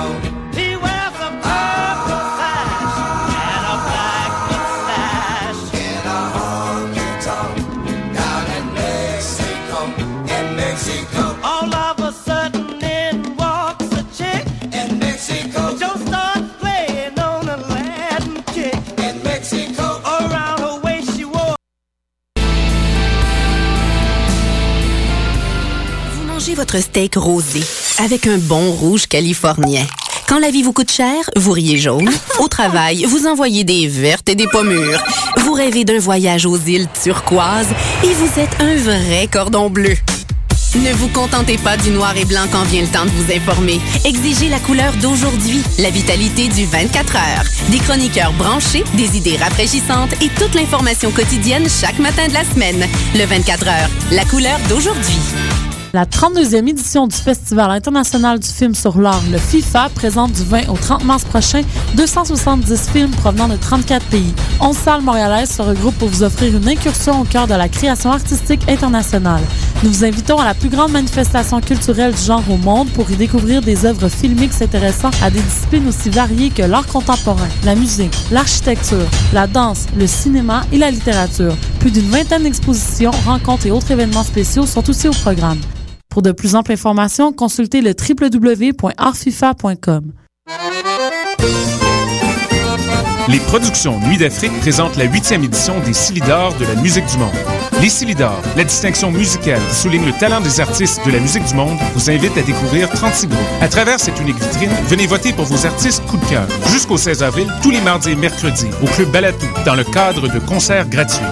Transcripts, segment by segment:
He votre steak rosé avec un bon rouge californien. Quand la vie vous coûte cher, vous riez jaune. Au travail, vous envoyez des vertes et des pommures. Vous rêvez d'un voyage aux îles turquoises et vous êtes un vrai cordon bleu. Ne vous contentez pas du noir et blanc quand vient le temps de vous informer. Exigez la couleur d'aujourd'hui, la vitalité du 24 heures. Des chroniqueurs branchés, des idées rafraîchissantes et toute l'information quotidienne chaque matin de la semaine. Le 24 heures, la couleur d'aujourd'hui. La 32e édition du Festival international du film sur l'art, le FIFA, présente du 20 au 30 mars prochain 270 films provenant de 34 pays. 11 salles montréalaises se regroupent pour vous offrir une incursion au cœur de la création artistique internationale. Nous vous invitons à la plus grande manifestation culturelle du genre au monde pour y découvrir des œuvres filmiques s'intéressant à des disciplines aussi variées que l'art contemporain, la musique, l'architecture, la danse, le cinéma et la littérature. Plus d'une vingtaine d'expositions, rencontres et autres événements spéciaux sont aussi au programme. Pour de plus amples informations, consultez le www.artfifa.com. Les productions Nuit d'Afrique présentent la huitième édition des Silidors de la musique du monde. Les Silidors, la distinction musicale souligne le talent des artistes de la musique du monde, vous invite à découvrir 36 groupes. À travers cette unique vitrine, venez voter pour vos artistes coup de cœur. Jusqu'au 16 avril, tous les mardis et mercredis, au Club Balatou, dans le cadre de concerts gratuits.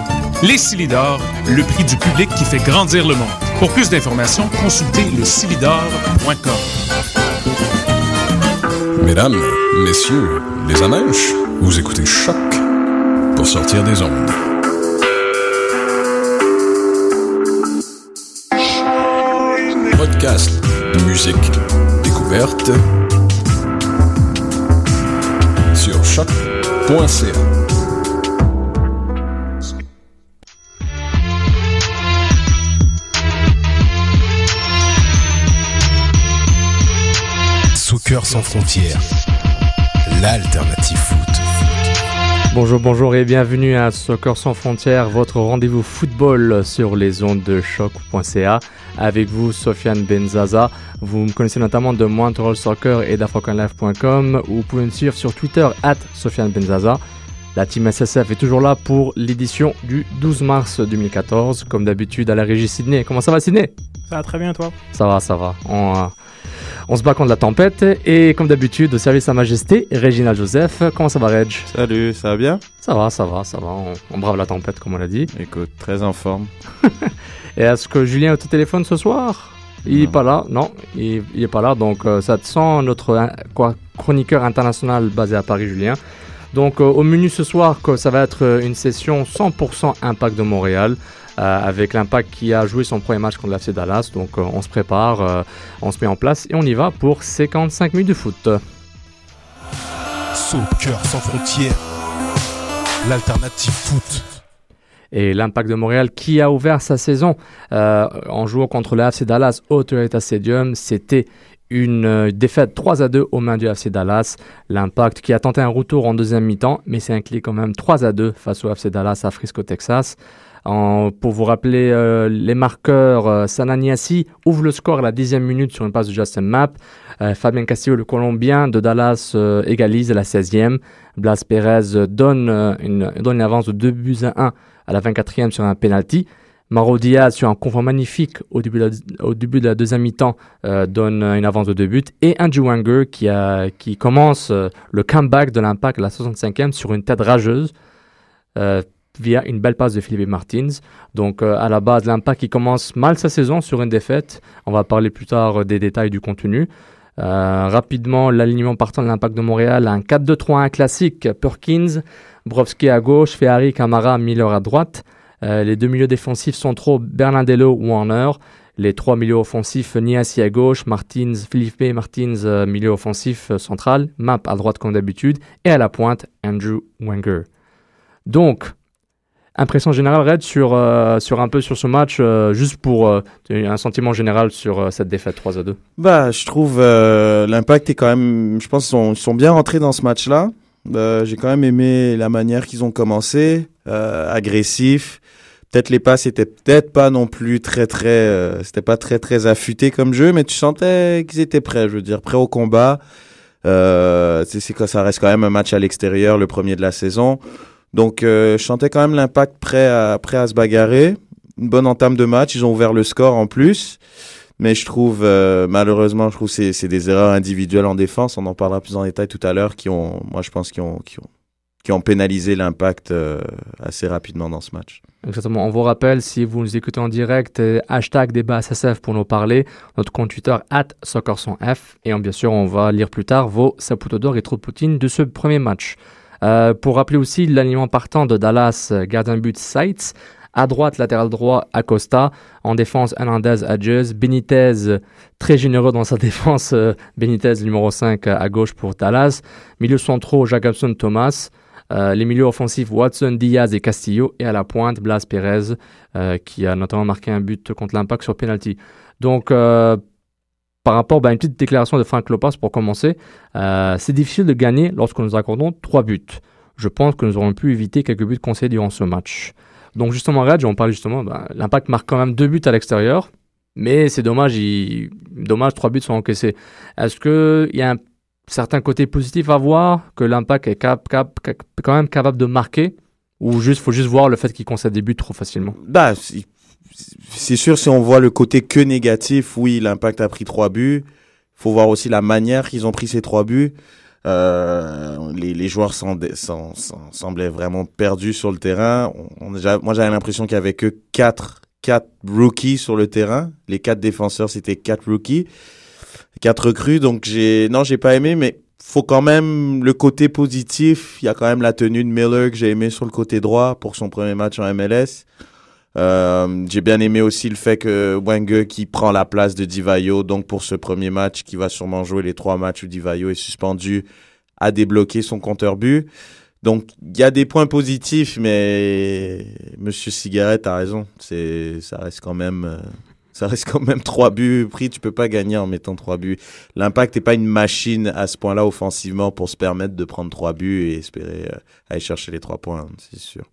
Les Silidors, le prix du public qui fait grandir le monde. Pour plus d'informations, consultez le Mesdames, messieurs, les amèches, vous écoutez Choc pour sortir des ondes. Podcast, musique, découverte sur choc.ca. Soccer sans frontières, l'alternative foot. Bonjour, bonjour et bienvenue à Soccer sans frontières, votre rendez-vous football sur les ondes de choc.ca. Avec vous, Sofiane Benzaza. Vous me connaissez notamment de Montreal Soccer et d'AfricanLife.com. Vous pouvez me suivre sur Twitter, at Sofiane Benzaza. La team SSF est toujours là pour l'édition du 12 mars 2014. Comme d'habitude, à la régie Sydney. Comment ça va, Sydney Ça va très bien, toi? Ça va, ça va. On, euh, on se bat contre la tempête. Et comme d'habitude, au service Sa Majesté, Régina Joseph. Comment ça va, Reg? Salut, ça va bien? Ça va, ça va, ça va. On, on brave la tempête, comme on l'a dit. Écoute, très en forme. Et est-ce que Julien est au téléphone ce soir? Il n'est pas là, non, il n'est pas là. Donc, euh, ça te sent notre hein, quoi, chroniqueur international basé à Paris, Julien. Donc, euh, au menu ce soir, ça va être euh, une session 100% Impact de Montréal. Euh, avec l'Impact qui a joué son premier match contre l'FC Dallas. Donc, euh, on se prépare, euh, on se met en place et on y va pour 55 minutes de foot. Soccer sans frontières, l'alternative foot. Et l'Impact de Montréal qui a ouvert sa saison euh, en jouant contre le FC Dallas au Toyota Stadium, c'était une défaite 3 à 2 aux mains du FC Dallas. L'Impact qui a tenté un retour en deuxième mi-temps, mais s'est incliné quand même 3 à 2 face au FC Dallas à Frisco, Texas. Pour vous rappeler euh, les marqueurs, euh, Sananiasi ouvre le score à la dixième minute sur une passe de Justin Mapp. Euh, Fabien Castillo, le Colombien de Dallas, euh, égalise à la 16e. Blas Perez euh, donne, une, avance de 2 buts à 1 à la 24e sur un penalty. Maro Diaz, sur un confort magnifique au début de la, deuxième mi-temps, donne une avance de deux buts. Et Andrew Wanger qui, commence le comeback de l'impact à la 65e sur une tête rageuse via une belle passe de Philippe Martins. Donc euh, à la base, l'impact qui commence mal sa saison sur une défaite. On va parler plus tard euh, des détails du contenu. Euh, rapidement, l'alignement partant de l'impact de Montréal, un 4-2-3-1 classique. Perkins, Brovski à gauche, Ferrari, Camara, Miller à droite. Les deux milieux défensifs centraux, Bernardello, Warner. Les trois milieux offensifs, Niassi à gauche, Martins, Philippe Martins, milieu offensif central, Map à droite comme d'habitude, et à la pointe, Andrew Wenger. Donc, Impression générale, Red, sur, euh, sur un peu sur ce match, euh, juste pour euh, un sentiment général sur cette défaite 3 à 2. Bah, je trouve l'impact est quand même. Je pense qu'ils sont, bien rentrés dans ce match-là. J'ai quand même aimé la manière qu'ils ont commencé, agressif. Peut-être les passes étaient peut-être pas non plus très très. C'était pas très très affûté comme jeu, mais tu sentais qu'ils étaient prêts. Je veux dire, prêts au combat. Euh, c'est ça reste quand même un match à l'extérieur, le premier de la saison. Donc, euh, je sentais quand même l'impact prêt à à se bagarrer. Une bonne entame de match. Ils ont ouvert le score en plus. Mais je trouve, euh, malheureusement, je trouve que c'est des erreurs individuelles en défense. On en parlera plus en détail tout à l'heure, qui ont, moi, je pense, qui ont, qui ont, pénalisé l'impact euh, assez rapidement dans ce match. Exactement. On vous rappelle, si vous nous écoutez en direct, euh, hashtag débat SSF pour nous parler, notre compte Twitter, at SoccerSonF. Et on- bien sûr, on va lire plus tard vos Saputo d'or et trop de Poutine de ce premier match. Euh, pour rappeler aussi l'alignement partant de Dallas, euh, gardien but Seitz. À droite, latéral droit, Acosta. En défense, Hernandez, Adjez. Benitez, euh, très généreux dans sa défense. euh, Benitez, numéro 5 à gauche pour Dallas. Milieu centraux, Jacobson, Thomas. Euh, les milieux offensifs, Watson, Diaz et Castillo. Et à la pointe, Blas Perez, euh, qui a notamment marqué un but contre l'impact sur penalty. Donc, euh, par rapport à une petite déclaration de Frank Lopez pour commencer, euh, c'est difficile de gagner lorsque nous accordons trois buts. Je pense que nous aurions pu éviter quelques buts concédés durant ce match. Donc justement, Reg, on parle justement, bah, l'impact marque quand même deux buts à l'extérieur, mais c'est dommage, il... dommage, trois buts sont encaissés. Est-ce qu'il y a un certain côté positif à voir, que l'impact est quand même capable de marquer, ou juste faut juste voir le fait qu'il concède des buts trop facilement? Bah, c'est- sûr, si on voit le côté que négatif, oui, l'impact a pris trois buts. faut voir aussi la manière qu'ils ont pris ces trois buts. Euh, les, les joueurs semblaient vraiment perdus sur le terrain. On, on- moi, j'avais l'impression qu'il y avait que quatre, quatre rookies sur le terrain. Les quatre défenseurs, c'était quatre rookies, quatre recrues. Donc, j'ai, non, j'ai pas aimé, mais faut quand même le côté positif. Il y a quand même la tenue de Miller que j'ai aimé sur le côté droit pour son premier match en MLS. Euh, j'ai bien aimé aussi le fait que Wenger qui prend la place de Divayo, donc pour ce premier match, qui va sûrement jouer les trois matchs où Divayo est suspendu, a débloqué son compteur but. Donc il y a des points positifs, mais Monsieur Cigarette a raison. C'est ça reste quand même euh, ça reste quand même trois buts pris. Tu peux pas gagner en mettant trois buts. L'impact n'est pas une machine à ce point-là offensivement pour se permettre de prendre trois buts et espérer euh, aller chercher les trois points, c'est sûr.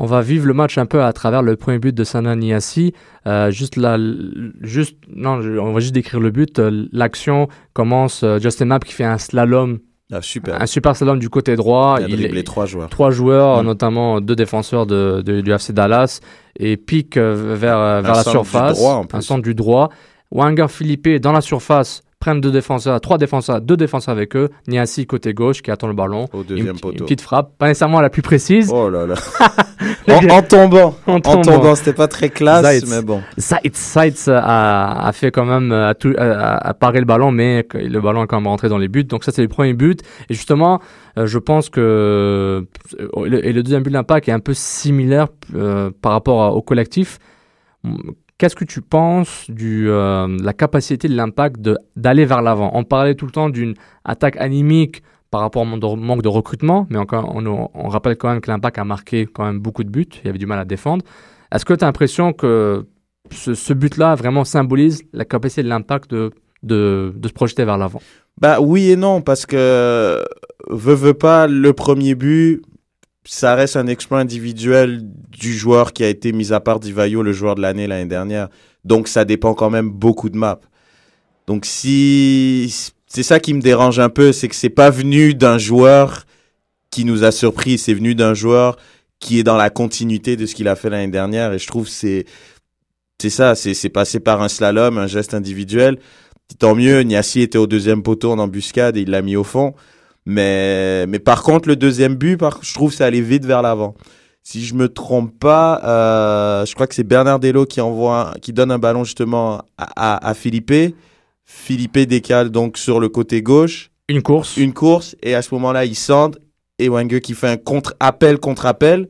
On va vivre le match un peu à travers le premier but de Sana Niassi. Euh, juste là, l- juste, non, on va juste décrire le but. Euh, L'action commence, euh, Justin Mapp qui fait un slalom, Ah, super. un super slalom du côté droit. Il a dribblé trois joueurs. trois joueurs, Mm. notamment deux défenseurs de, de- du FC Dallas, et pique euh, vers, vers la centre du surface. droit, en plus. un centre du droit. Wanger Philippe dans la surface prennent deux défenseurs, trois défenseurs, deux défenseurs avec eux. Niassi côté gauche qui attend le ballon. Au Une, deuxième une poteau. petite frappe, pas nécessairement la plus précise. Oh là là. en, en tombant. En tombant. tombant, c'était pas très classe, Zaitz. mais bon. Seitz a, a fait quand même a, tout- a- a paré le ballon, mais le ballon est quand même rentré dans les buts. Donc ça, c'est le premier but. Et justement, euh, je pense que euh, et le deuxième but de l'impact est un peu similaire euh, par rapport à- au collectif. Qu'est-ce que tu penses du euh, la capacité de l'impact de- d'aller vers l'avant? On parlait tout le temps d'une attaque animique par rapport au manque de, de recrutement, mais encore, on, rappelle quand même que l'impact a marqué quand même beaucoup de buts. Il y avait du mal à défendre. Est-ce que tu as l'impression que ce, ce but-là vraiment symbolise la capacité de l'impact de, de, de se projeter vers l'avant? Bah oui et non, parce que veut, veut pas, le premier but, ça reste un exploit individuel du joueur qui a été mis à part Divayo, le joueur de l'année l'année dernière. Donc ça dépend quand même beaucoup de maps. Donc si c'est ça qui me dérange un peu, c'est que c'est pas venu d'un joueur qui nous a surpris, c'est venu d'un joueur qui est dans la continuité de ce qu'il a fait l'année dernière et je trouve c'est c'est ça, c'est passé par un slalom, un geste individuel. Tant mieux, Niassi était au deuxième poteau en embuscade et il l'a mis au fond. Mais, mais par contre, le deuxième but, par, je trouve c'est allé vite vers l'avant. Si je me trompe pas, euh, je crois que c'est Bernard Dello qui envoie, qui donne un ballon justement à, à, à Philippe. Philippe décale donc sur le côté gauche. Une course. Une course. Et à ce moment-là, il centre. Et Wenger qui fait un contre-appel, contre-appel.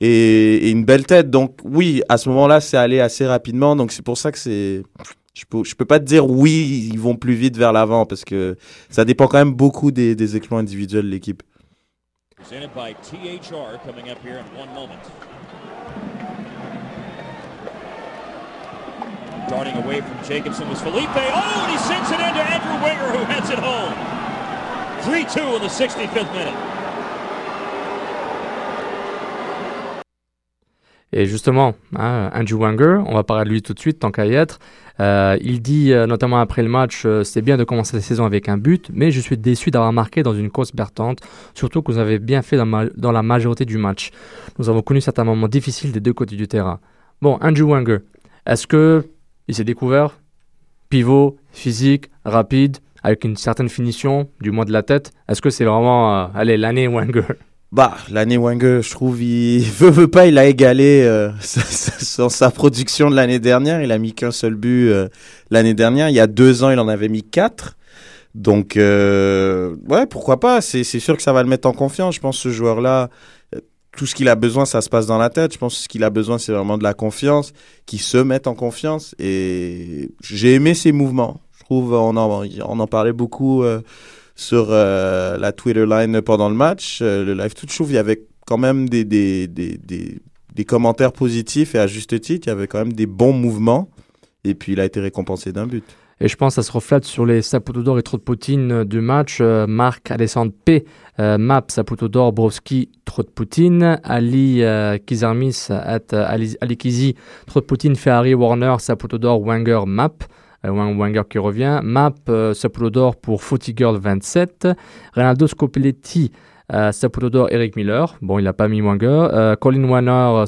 Et, et une belle tête. Donc oui, à ce moment-là, c'est allé assez rapidement. Donc c'est pour ça que c'est... Je peux, peux pas te dire oui, ils vont plus vite vers l'avant parce que ça dépend quand même beaucoup des, des individuels de l'équipe. 3-2 the 65th. Et justement, hein, Andrew Wenger, on va parler de lui tout de suite, tant qu'à y être, euh, il dit euh, notamment après le match, euh, c'est bien de commencer la saison avec un but, mais je suis déçu d'avoir marqué dans une course bertante, surtout que vous avez bien fait dans, dans la majorité du match. Nous avons connu certains moments difficiles des deux côtés du terrain. Bon, Andrew Wenger, est-ce que il s'est découvert? Pivot, physique, rapide, avec une certaine finition, du moins de la tête Est-ce que c'est vraiment, allez, l'année Wenger? Bah, l'année Wenger, je trouve, il veut, veut pas, il a égalé euh, sa, sa- production de l'année dernière. Il a mis qu'un seul but euh, l'année dernière. Il y a deux ans, il en avait mis quatre. Donc, euh, ouais, pourquoi pas? C'est c'est sûr que ça va le mettre en confiance. Je pense que ce joueur-là, euh, tout ce qu'il a besoin, ça se passe dans la tête. Je pense que ce qu'il a besoin, c'est vraiment de la confiance, qu'il se mette en confiance. Et j'ai aimé ses mouvements. Je trouve, on en, on en parlait beaucoup euh, sur euh, la Twitter line pendant le match. Euh, le live tout trouve, il y avait quand même des, des, des, des, des commentaires positifs et à juste titre, il y avait quand même des bons mouvements. Et puis, il a été récompensé d'un but. Et je pense que ça se reflète sur les Saputo d'or et Trotpoutine du match. Euh, Marc Alessandre P, euh, Map, Saputo d'or, Brovski, Trotpoutine, Ali euh, Kizarmis, at, euh, Ali, Ali Kizi, Trotpoutine, Ferrari, Warner, Saputo d'or, Wenger, Map. Euh, Wen- Wenger qui revient. Map, euh, Saputo d'or pour Footy Girl 27. Ronaldo Scopelletti, euh, Saputo d'or, Eric Miller. Bon, il n'a pas mis Wenger. Colin Warner,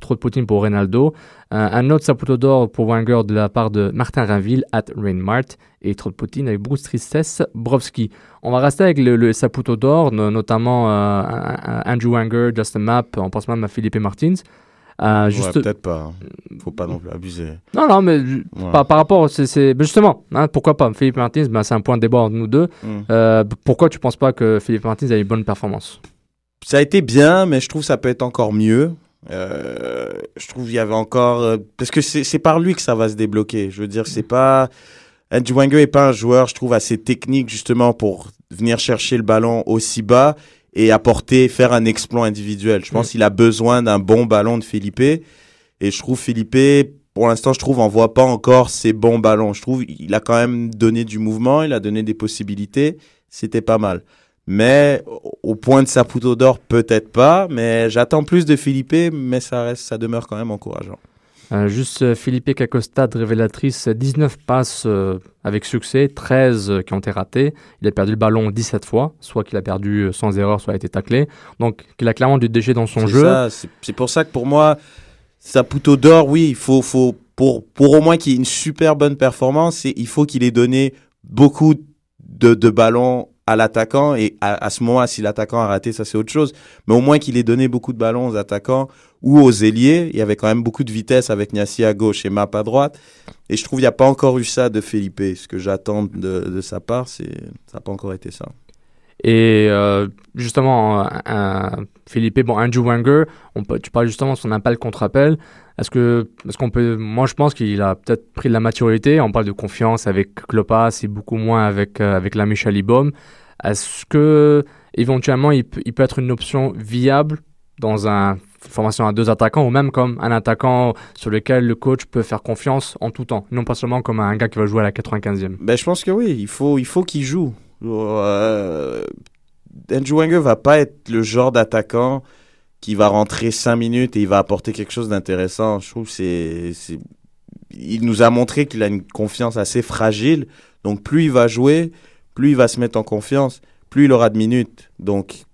Trotpoutine pour Ronaldo. Un autre Saputo d'or pour Wenger de la part de Martin Rainville, at Rainmart, et Trotpoutine avec beaucoup de tristesse, Brovski. On va rester avec le, Saputo d'or, no- notamment Andrew Wenger, Justin Mapp, on pense même à Philippe Martins. Euh, Ouais, juste... peut-être pas. hein. Faut pas non plus abuser. Non, non, mais Ouais. par, par rapport, c'est, c'est- justement, hein, pourquoi pas? Philippe Martins, ben, c'est un point de débat entre nous deux. Mm. Euh, pourquoi tu penses pas que Philippe Martins a une bonne performance? Ça a été bien, mais je trouve que ça peut être encore mieux. Euh, je trouve qu'il y avait encore euh, parce que c'est c'est par lui que ça va se débloquer. Je veux dire, c'est pas Andrew Wenger est pas un joueur, je trouve assez technique justement pour venir chercher le ballon aussi bas et apporter, faire un exploit individuel. Je pense qu'il a besoin d'un bon ballon de Felipe et je trouve Felipe pour l'instant, je trouve, envoie pas encore ses bons ballons. Je trouve, il a quand même donné du mouvement, il a donné des possibilités. C'était pas mal. Mais au- point de Saputo d'or, peut-être pas. Mais j'attends plus de Philippe, mais ça reste, ça demeure quand même encourageant. Euh, juste euh, Philippe quelques stats révélatrices 19 passes euh, avec succès, 13 euh, qui ont été ratées. Il a perdu le ballon 17 fois, soit qu'il a perdu euh, sans erreur, soit a été taclé. Donc il a clairement du déchet dans son jeu. C'est pour ça que pour moi, Saputo d'or, oui, il faut, faut pour, pour au moins qu'il ait une super bonne performance, il faut qu'il ait donné beaucoup de, de ballons à l'attaquant et à, ce moment-là, si l'attaquant a raté, ça c'est autre chose. Mais au moins qu'il ait donné beaucoup de ballons aux attaquants ou aux ailiers. Il y avait quand même beaucoup de vitesse avec Niassi à gauche et Map à droite. Et je trouve qu'il n'y a pas encore eu ça de Felipe. Ce que j'attends de, de sa part, c'est ça n'a pas encore été ça. Et euh, justement, Philippe, bon, Andrew Wenger, on peut, tu parles justement de son appel contre appel. Est-ce que, est-ce qu'on peut, moi je pense qu'il a peut-être pris de la maturité. On parle de confiance avec Klopas et beaucoup moins avec euh, avec l'ami Chalibaume. Est-ce que éventuellement il peut être une option viable dans un formation à deux attaquants ou même comme un attaquant sur lequel le coach peut faire confiance en tout temps, non pas seulement comme un gars qui va jouer à la 95e. Ben, je pense que oui, il faut, il faut qu'il joue. Euh, Wenger va pas être le genre d'attaquant qui va rentrer 5 minutes et il va apporter quelque chose d'intéressant. Je trouve c'est, il nous a montré qu'il a une confiance assez fragile. Donc, plus il va jouer, plus il va se mettre en confiance, plus il aura de minutes. Donc,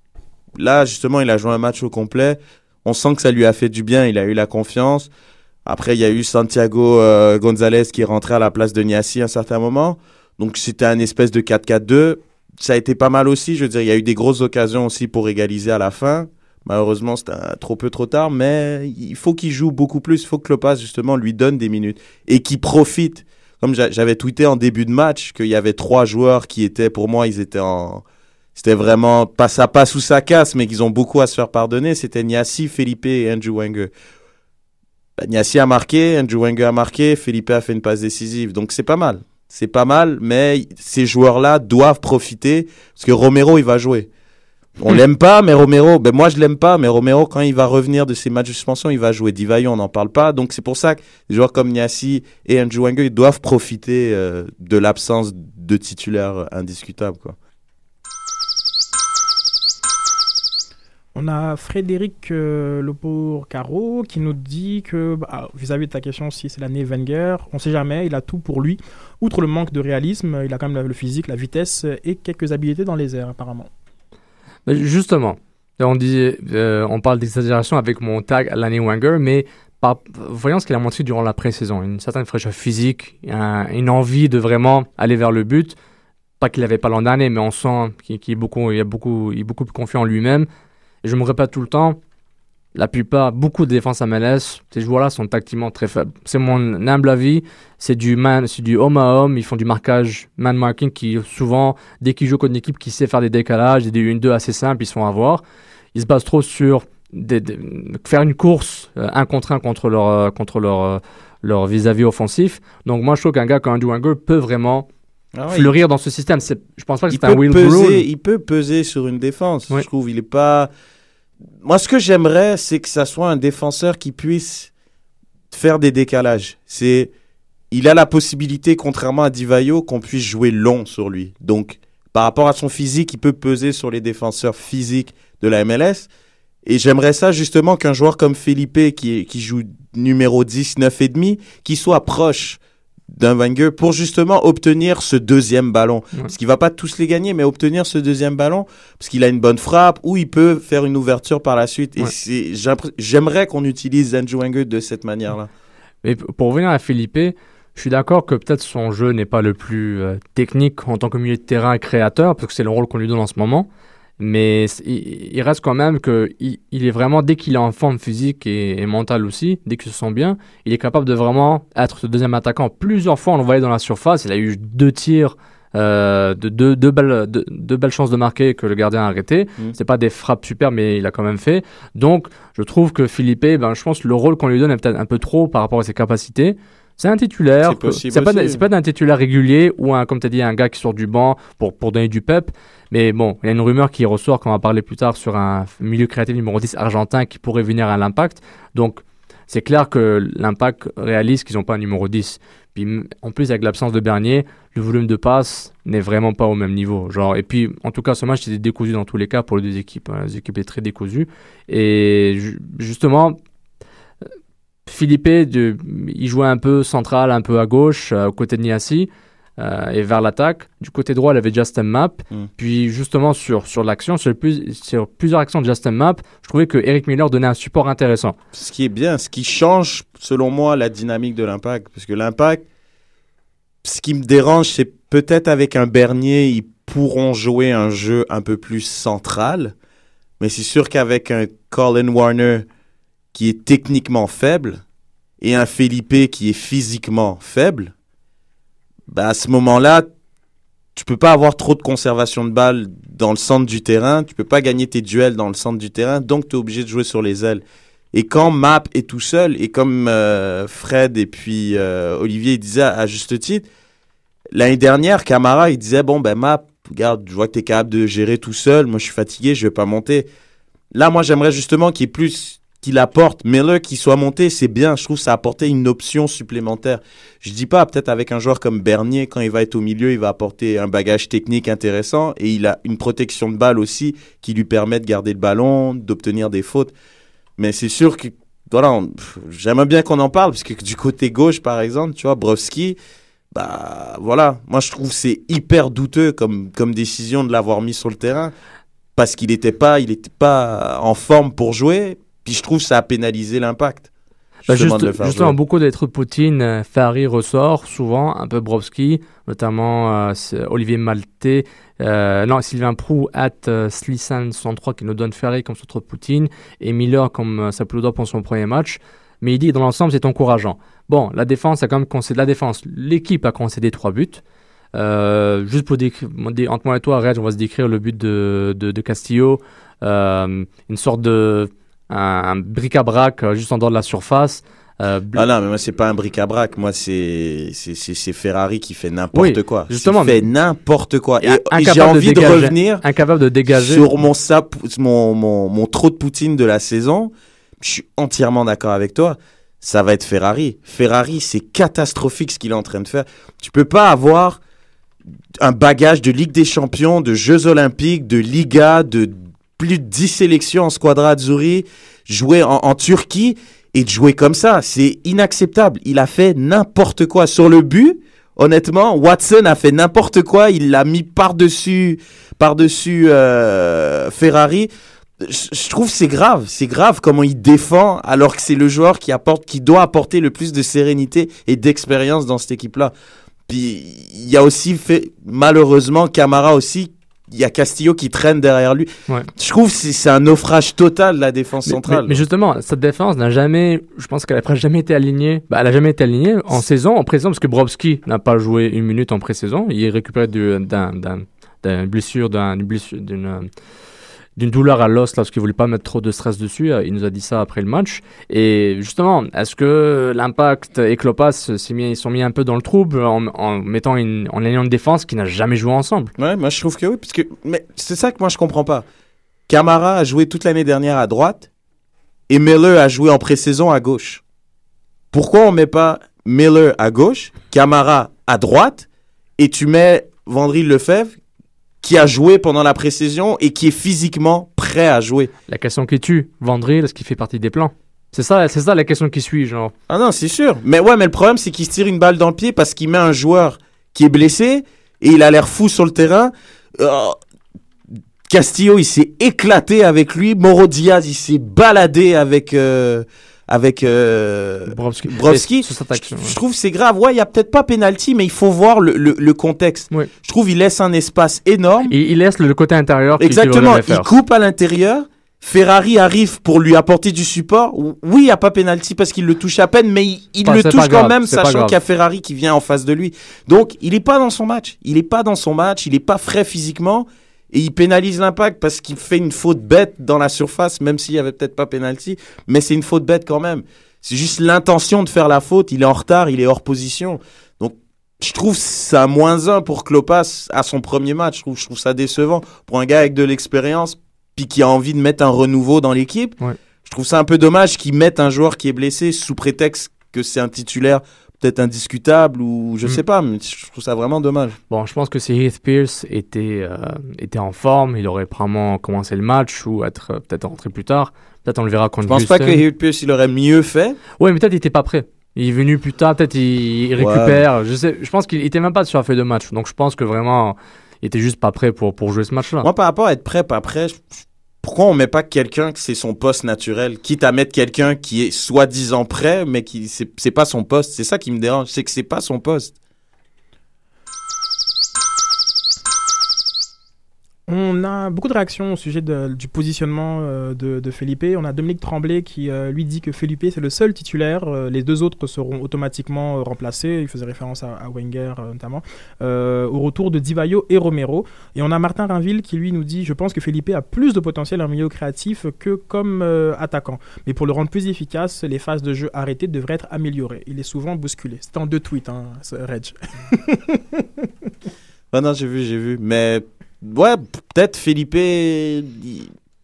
là, justement, il a joué un match au complet. On sent que ça lui a fait du bien. Il a eu la confiance. Après, il y a eu Santiago euh, Gonzalez qui est rentré à la place de Niassi à un certain moment. Donc, c'était un espèce de 4-4-2. Ça a été pas mal aussi. Je veux dire, il y a eu des grosses occasions aussi pour égaliser à la fin. Malheureusement, c'était trop peu trop tard, mais il faut qu'il joue beaucoup plus. Il faut que Klopas, justement, lui donne des minutes et qu'il profite. Comme j'a- j'avais tweeté en début de match qu'il y avait trois joueurs qui étaient, pour moi, ils étaient en. C'était vraiment pas ça passe ou ça casse, mais qu'ils ont beaucoup à se faire pardonner. C'était Niassi, Felipe et Andrew Wenger. Ben, Niassi a marqué, Andrew Wenger a marqué, Felipe a fait une passe décisive. Donc c'est pas mal. C'est pas mal, mais ces joueurs-là doivent profiter parce que Romero, il va jouer. On l'aime pas, mais Romero, ben moi je l'aime pas, mais Romero, quand il va revenir de ses matchs de suspension, il va jouer Divayo, on n'en parle pas. Donc c'est pour ça que des joueurs comme Niassi et Andrew Wenger, ils doivent profiter euh, de l'absence de titulaires indiscutables. Quoi. On a Frédéric euh, Lopo-Caro qui nous dit que, bah, vis-à-vis de ta question, si c'est l'année Wenger, on sait jamais, il a tout pour lui. Outre le manque de réalisme, il a quand même le- physique, la vitesse et quelques habiletés dans les airs, apparemment. Justement, on, dit, euh, on parle d'exagération avec mon tag l'année Wenger, mais par, voyons ce qu'il a montré durant la pré-saison. Une certaine fraîcheur physique, un- une envie de vraiment aller vers le but. Pas qu'il n'avait pas l'an dernier, mais on sent qu'il est beaucoup, est beaucoup plus confiant en lui-même. Et je me répète tout le temps, la plupart, beaucoup de défenses MLS, ces joueurs-là sont tactiquement très faibles. C'est mon humble avis. C'est du man, c'est du homme à homme. Ils font du marquage, man marking, qui souvent, dès qu'ils jouent contre une équipe qui sait faire des décalages, des 1-2 assez simples, ils se font avoir. Ils se basent trop sur des- des- faire une course euh, un contre un contre leur, euh, contre leur, euh, leur vis-à-vis offensif. Donc moi, je trouve qu'un gars comme Andrew Wenger peut vraiment Ah ouais, fleurir dans ce système. Je pense pas que il c'est un Will peser, il peut peser sur une défense. Ouais. Je trouve il est pas. Moi, ce que j'aimerais, c'est que ça soit un défenseur qui puisse faire des décalages. C'est, il a la possibilité, contrairement à Divayo, qu'on puisse jouer long sur lui. Donc, par rapport à son physique, il peut peser sur les défenseurs physiques de la MLS. Et j'aimerais ça justement qu'un joueur comme Felipe, qui, qui joue numéro 10, 9 et demi, qui soit proche d'un Wenger pour justement obtenir ce deuxième ballon. Ouais. Parce qu'il va pas tous les gagner, mais obtenir ce deuxième ballon, parce qu'il a une bonne frappe, ou il peut faire une ouverture par la suite. Ouais. j'aimerais qu'on utilise Andrew Wenger de cette manière-là. Mais pour revenir à Felipe, je suis d'accord que peut-être son jeu n'est pas le plus euh, technique en tant que milieu de terrain créateur, parce que c'est le rôle qu'on lui donne en ce moment. Mais il, il reste quand même que il, il est vraiment, dès qu'il est en forme physique et, et mentale aussi, dès qu'il se sent bien, il est capable de vraiment être ce deuxième attaquant. Plusieurs fois, on le voyait dans la surface. Il a eu deux tirs, euh, de deux, belles, belles chances de marquer que le gardien a arrêté. Mm. C'est pas des frappes super, mais il a quand même fait. Donc, je trouve que Philippe, ben, je pense que le rôle qu'on lui donne est peut-être un peu trop par rapport à ses capacités. C'est un titulaire. C'est possible C'est pas, pas d'un titulaire régulier ou un, comme tu as dit, un gars qui sort du banc pour, pour donner du pep. Mais bon, il y a une rumeur qui ressort qu'on va parler plus tard sur un milieu créatif numéro 10 argentin qui pourrait venir à l'impact. Donc, c'est clair que l'impact réalise qu'ils n'ont pas un numéro 10. Puis, en plus, avec l'absence de Bernier, le volume de passe n'est vraiment pas au même niveau. Genre, et puis, en tout cas, ce match était décousu dans tous les cas pour les deux équipes. hein. Les équipes étaient très décousues. Et ju- justement, Philippe, de- il jouait un peu central, un peu à gauche, euh, aux côtés de Niassi, euh, et vers l'attaque. Du côté droit, il avait Justin Map. Mm. Puis justement, sur, sur l'action, sur, plus- sur plusieurs actions de Justin Map, je trouvais que Eric Miller donnait un support intéressant. Ce qui est bien, ce qui change, selon moi, la dynamique de l'impact. Parce que l'impact, ce qui me dérange, c'est peut-être avec un Bernier, ils pourront jouer un jeu un peu plus central. Mais c'est sûr qu'avec un Colin Warner qui est techniquement faible et un Felipe qui est physiquement faible, bah à ce moment-là, tu peux pas avoir trop de conservation de balles dans le centre du terrain, tu peux pas gagner tes duels dans le centre du terrain, donc tu es obligé de jouer sur les ailes. Et quand Map est tout seul, et comme euh, Fred et puis euh, Olivier disaient à, à juste titre, l'année dernière, Camara, il disait, bon, ben Map, regarde, je vois que tu es capable de gérer tout seul, moi je suis fatigué, je vais pas monter. Là, moi j'aimerais justement qu'il y ait plus, qu'il apporte. Miller qui soit monté, c'est bien, je trouve ça apportait une option supplémentaire. Je dis pas, peut-être avec un joueur comme Bernier, quand il va être au milieu, il va apporter un bagage technique intéressant, et il a une protection de balle aussi qui lui permet de garder le ballon, d'obtenir des fautes. Mais c'est sûr que, voilà, j'aimerais bien qu'on en parle, parce que du côté gauche, par exemple, tu vois, Brovski, bah voilà, moi je trouve c'est hyper douteux comme, comme décision de l'avoir mis sur le terrain, parce qu'il n'était pas, il était pas en forme pour jouer, puis je trouve que ça a pénalisé l'impact. Bah, justement, juste- justement, beaucoup d'être Poutine, euh, Ferrari ressort souvent, un peu Brovski, notamment euh, Olivier Maltais, euh, non, Sylvain Prou, at euh, Slissan63 qui nous donne Ferrari comme centre Poutine, et Miller comme euh, Sapludo pour son premier match. Mais il dit dans l'ensemble, c'est encourageant. Bon, la défense a quand même concédé la défense. L'équipe a concédé trois buts. Juste pour décrire, entre moi et toi, Red, on va se décrire le but de, de, de Castillo. Une sorte de un, bric-à-brac euh, juste en dehors de la surface Euh, Ah non, mais moi, c'est pas un bric-à-brac. Moi, c'est c'est- Ferrari qui fait n'importe Oui, quoi. justement, Il fait n'importe quoi. Et, et j'ai envie de, dégager- revenir incapable de dégager. sur mon, sap, mon, mon, mon trop de Poutine de la saison. Je suis entièrement d'accord avec toi. Ça va être Ferrari. Ferrari, c'est catastrophique ce qu'il est en train de faire. Tu peux pas avoir un bagage de Ligue des Champions, de Jeux Olympiques, de Liga, de plus de 10 sélections en Squadra Azzurri, jouer en, en Turquie et de jouer comme ça. C'est inacceptable. Il a fait n'importe quoi sur le but. Honnêtement, Watson a fait n'importe quoi. Il l'a mis par-dessus, par-dessus euh, Ferrari. Je, trouve c'est grave. C'est grave comment il défend alors que c'est le joueur qui apporte, qui doit apporter le plus de sérénité et d'expérience dans cette équipe-là. Puis il y a aussi fait malheureusement Camara aussi. Il y a Castillo qui traîne derrière lui. Ouais. Je trouve que c'est un naufrage total de la défense Mais- centrale. Mais, mais justement, cette défense n'a jamais, je pense qu'elle a presque jamais été alignée. Bah, elle a jamais été alignée en saison, en pré-saison, parce que Brovski n'a pas joué une minute en pré-saison. Il est récupéré du- d'un, d'un, d'une blessure, d'un- d'une d'une, douleur à l'os lorsqu'il voulait pas mettre trop de stress dessus. Euh, Il nous a dit ça après le match. Et justement, est-ce que l'impact et Klopas mis, ils sont mis un peu dans le trouble en, en mettant une, en alignant une défense qui n'a jamais joué ensemble? Ouais, moi je trouve que oui, parce que mais c'est ça que moi je comprends pas. Camara a joué toute l'année dernière à droite et Miller a joué en pré-saison à gauche. Pourquoi on met pas Miller à gauche, Camara à droite et tu mets Vendry Lefebvre qui a joué pendant la pré-saison et qui est physiquement prêt à jouer. La question qui tue, Vandril, est-ce qu'il fait partie des plans? C'est ça, c'est ça la question qui suit, genre. Ah non, c'est sûr. Mais ouais, mais le problème, c'est qu'il se tire une balle dans le pied parce qu'il met un joueur qui est blessé et il a l'air fou sur le terrain. Euh, Castillo, il s'est éclaté avec lui. Moro Diaz, il s'est baladé avec euh, avec euh, Brovski. Brovski. Action, je, trouve c'est grave. Ouais, il y a peut-être pas penalty, mais il faut voir le, le, le contexte. Je trouve il laisse un espace énorme. Et il laisse le, côté intérieur Exactement. Il coupe à l'intérieur. Ferrari arrive pour lui apporter du support. Oui, il n'y a pas penalty parce qu'il le touche à peine, mais il, le touche quand grave, même, sachant qu'il y a Ferrari qui vient en face de lui. Donc, il n'est pas dans son match. Il n'est pas dans son match. Il n'est pas frais physiquement. Et il pénalise l'impact parce qu'il fait une faute bête dans la surface, même s'il n'y avait peut-être pas penalty. Mais c'est une faute bête quand même. C'est juste l'intention de faire la faute. Il est en retard, il est hors position. Donc, je trouve un moins un pour Klopas à son premier match. Je trouve, je trouve ça décevant pour un gars avec de l'expérience puis qui a envie de mettre un renouveau dans l'équipe. Ouais. Je trouve ça un peu dommage qu'ils mettent un joueur qui est blessé sous prétexte que c'est un titulaire peut-être indiscutable ou je Mm. sais pas, mais je trouve ça vraiment dommage. Bon, je pense que si Heath Pierce était, euh, était en forme, il aurait probablement commencé le match ou être euh, peut-être rentré plus tard. Peut-être on le verra contre Je pense pas que. Hewitt Pierce il aurait mieux fait. Ouais, mais peut-être il était pas prêt. Il est venu plus tard, peut-être il, il Ouais. récupère. Je sais, je pense qu'il était même pas sur la feuille de match. Donc je pense que vraiment, il était juste pas prêt pour, pour jouer ce match-là. Moi, par rapport à être prêt, pas prêt, je- pourquoi on met pas quelqu'un que c'est son poste naturel, quitte à mettre quelqu'un qui est soi-disant prêt, mais qui c'est pas son poste. C'est ça qui me dérange, c'est que c'est pas son poste. On a beaucoup de réactions au sujet du positionnement euh, de, Felipe. On a Dominique Tremblay qui euh, lui dit que Felipe c'est le seul titulaire. Euh, les deux autres seront automatiquement remplacés. Il faisait référence à, Wenger notamment. Au retour de Divayo et Romero. Et on a Martin Rainville qui lui nous dit Je pense que Felipe a plus de potentiel en milieu créatif que comme attaquant. Mais pour le rendre plus efficace, les phases de jeu arrêtées devraient être améliorées. Il est souvent bousculé. C'est en deux tweets, hein, Reg. Ah non, j'ai vu, j'ai vu. Mais ouais, peut-être Felipe.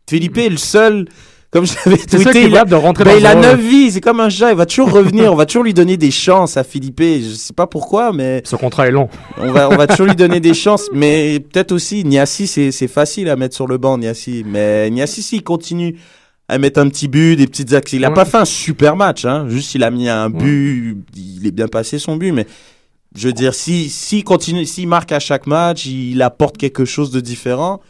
Felipe est le seul. Comme je l'avais C'est ça tweeté, il a, de rentrer ben, dans il a le rôle. 9 vies, c'est comme un chat, il va toujours revenir, on va toujours lui donner des chances à Philippe. Je sais pas pourquoi, mais Ce contrat est long. on va, on va toujours lui donner des chances. Mais peut-être aussi, Niassi, c'est facile à mettre sur le banc, Niassi. Mais Niassi, s'il continue à mettre un petit but, des petites actions, il a Ouais. pas fait un super match, hein. Juste, il a mis un but, il est bien passé son but, mais je veux dire, si, s'il continue, s'il marque à chaque match, il apporte quelque chose de différent.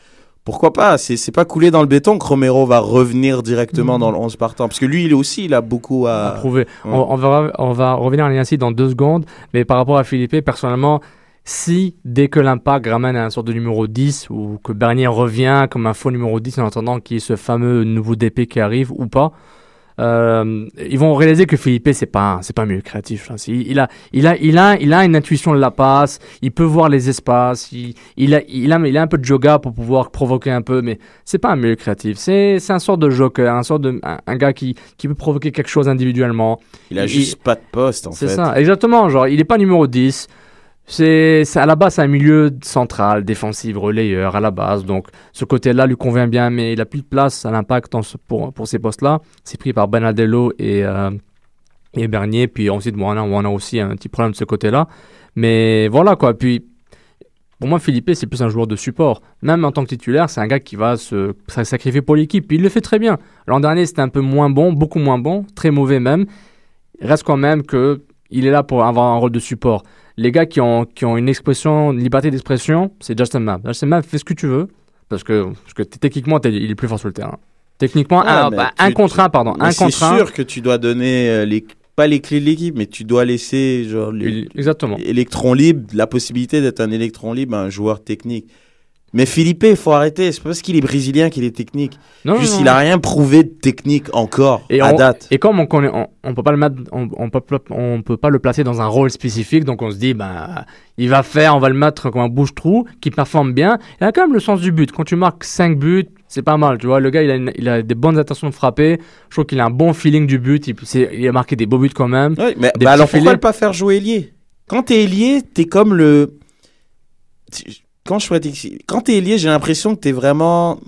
Pourquoi pas? C'est c'est pas coulé dans le béton que Romero va revenir directement Mhm. dans le 11 partant. Parce que lui, il aussi, il a beaucoup à... à prouver. ouais. On, on va, on va revenir à Niassi dans deux secondes, mais par rapport à Philippe, personnellement, si dès que l'impact ramène un sorte de numéro 10 ou que Bernier revient comme un faux numéro 10 en attendant qu'il y ait ce fameux nouveau DP qui arrive ou pas, euh, ils vont réaliser que Philippe c'est pas c'est pas un milieu créatif. hein. C'est- Il a il a il a il a une intuition de la passe. Il peut voir les espaces. Il, il a il a il a un peu de yoga pour pouvoir provoquer un peu, mais c'est pas un milieu créatif. C'est c'est un sort de joker, un sort de un, un gars qui qui peut provoquer quelque chose individuellement. Il a juste pas de poste, en C'est fait. ça, exactement. Genre, il est pas numéro 10. C'est, à la base, un milieu central, défensif, relayeur à la base. Donc, ce côté-là lui convient bien, mais il a plus de place à l'impact pour, pour ces postes-là. C'est pris par Benadello et, euh, et Bernier. Puis ensuite, bon, on, a, on a aussi un petit problème de ce côté-là. Mais voilà, quoi. Puis, pour moi, Philippe, c'est plus un joueur de support. Même en tant que titulaire, c'est un gars qui va se sacrifier pour l'équipe. Il le fait très bien. L'an dernier, c'était un peu moins bon, beaucoup moins bon, très mauvais même. Il reste quand même que il est là pour avoir un rôle de support. Les gars qui ont, qui ont une expression, une liberté d'expression, c'est Justin Mapp. Justin Mapp, fais ce que tu veux, parce que, parce que techniquement, il est plus fort sur le terrain. Techniquement, Ouais, un, bah, tu- un contre un, pardon, Mais un c'est sûr que tu dois donner euh, les pas les clés de l'équipe, mais tu dois laisser genre les- Exactement. électron libre, la possibilité d'être un électron libre un joueur technique. Mais Philippe, il faut arrêter. C'est pas parce qu'il est brésilien qu'il est technique. Non, Juste, non, il a rien prouvé de technique encore Et, à on- date. et comme on connaît, on, on peut pas le mettre, on, on peut, pas- on peut pas le placer dans un rôle spécifique, donc on se dit, ben, il va faire, on va le mettre comme un bouche-trou qui performe bien. Il a quand même le sens du but. Quand tu marques 5 buts, c'est pas mal, tu vois. Le gars, il a, une- il a des bonnes intentions de frapper. Je trouve qu'il a un bon feeling du but. Il, a marqué des beaux buts quand même. Ouais, mais bah alors pourquoi ne pas faire jouer ailier? Quand t'es ailier, t'es comme le. Quand je t'ex- quand t'es ailier, j'ai l'impression que t'es vraiment.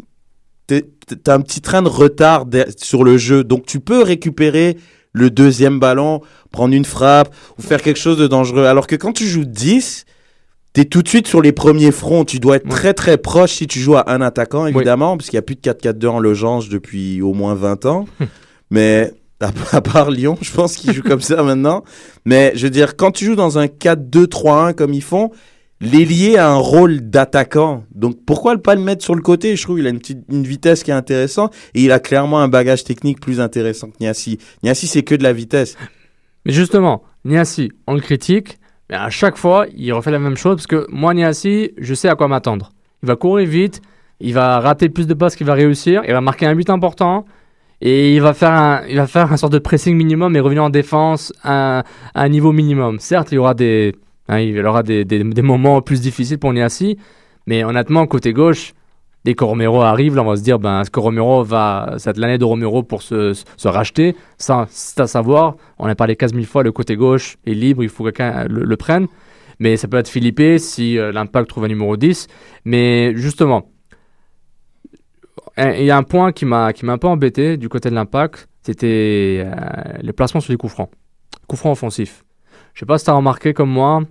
t'es- T'as un petit train de retard sur le jeu, donc tu peux récupérer le deuxième ballon, prendre une frappe ou faire quelque chose de dangereux. Alors que quand tu joues 10, t'es tout de suite sur les premiers fronts. Tu dois être très très proche si tu joues à un attaquant, évidemment, parce qu'il n'y a plus de 4-4-2 en logeance depuis au moins 20 ans. Mais à, à part Lyon, je pense qu'ils jouent comme ça maintenant. Mais je veux dire, quand tu joues dans un 4-2-3-1 comme ils font, l'ailier a un rôle d'attaquant. Donc pourquoi ne pas le mettre sur le côté? Je trouve qu'il a une, vitesse qui est intéressante et il a clairement un bagage technique plus intéressant que Niassi. Niassi, c'est que de la vitesse. Mais justement, Niassi, on le critique, mais à chaque fois, il refait la même chose parce que moi, Niassi, je sais à quoi m'attendre. Il va courir vite, il va rater plus de passes qu'il va réussir, il va marquer un but important et il va faire un, il va faire un sorte de pressing minimum et revenir en défense à, à un niveau minimum. Certes, il y aura des, hein, il aura des, des, moments plus difficiles pour Niassi, mais honnêtement, côté gauche, dès que Romero arrive, on va se dire, ben, est-ce que Romero va, être l'année de Romero pour se, se- racheter? C'est à savoir. On a parlé 15 000 fois, le côté gauche est libre, il faut que quelqu'un le, le prenne. Mais ça peut être Philippe si euh, l'impact trouve un numéro 10. Mais justement, il y a un point qui m'a un peu embêté du côté de l'impact, c'était euh, les placements sur les coups francs. Coups francs offensifs. Je sais pas si tu as remarqué comme moi,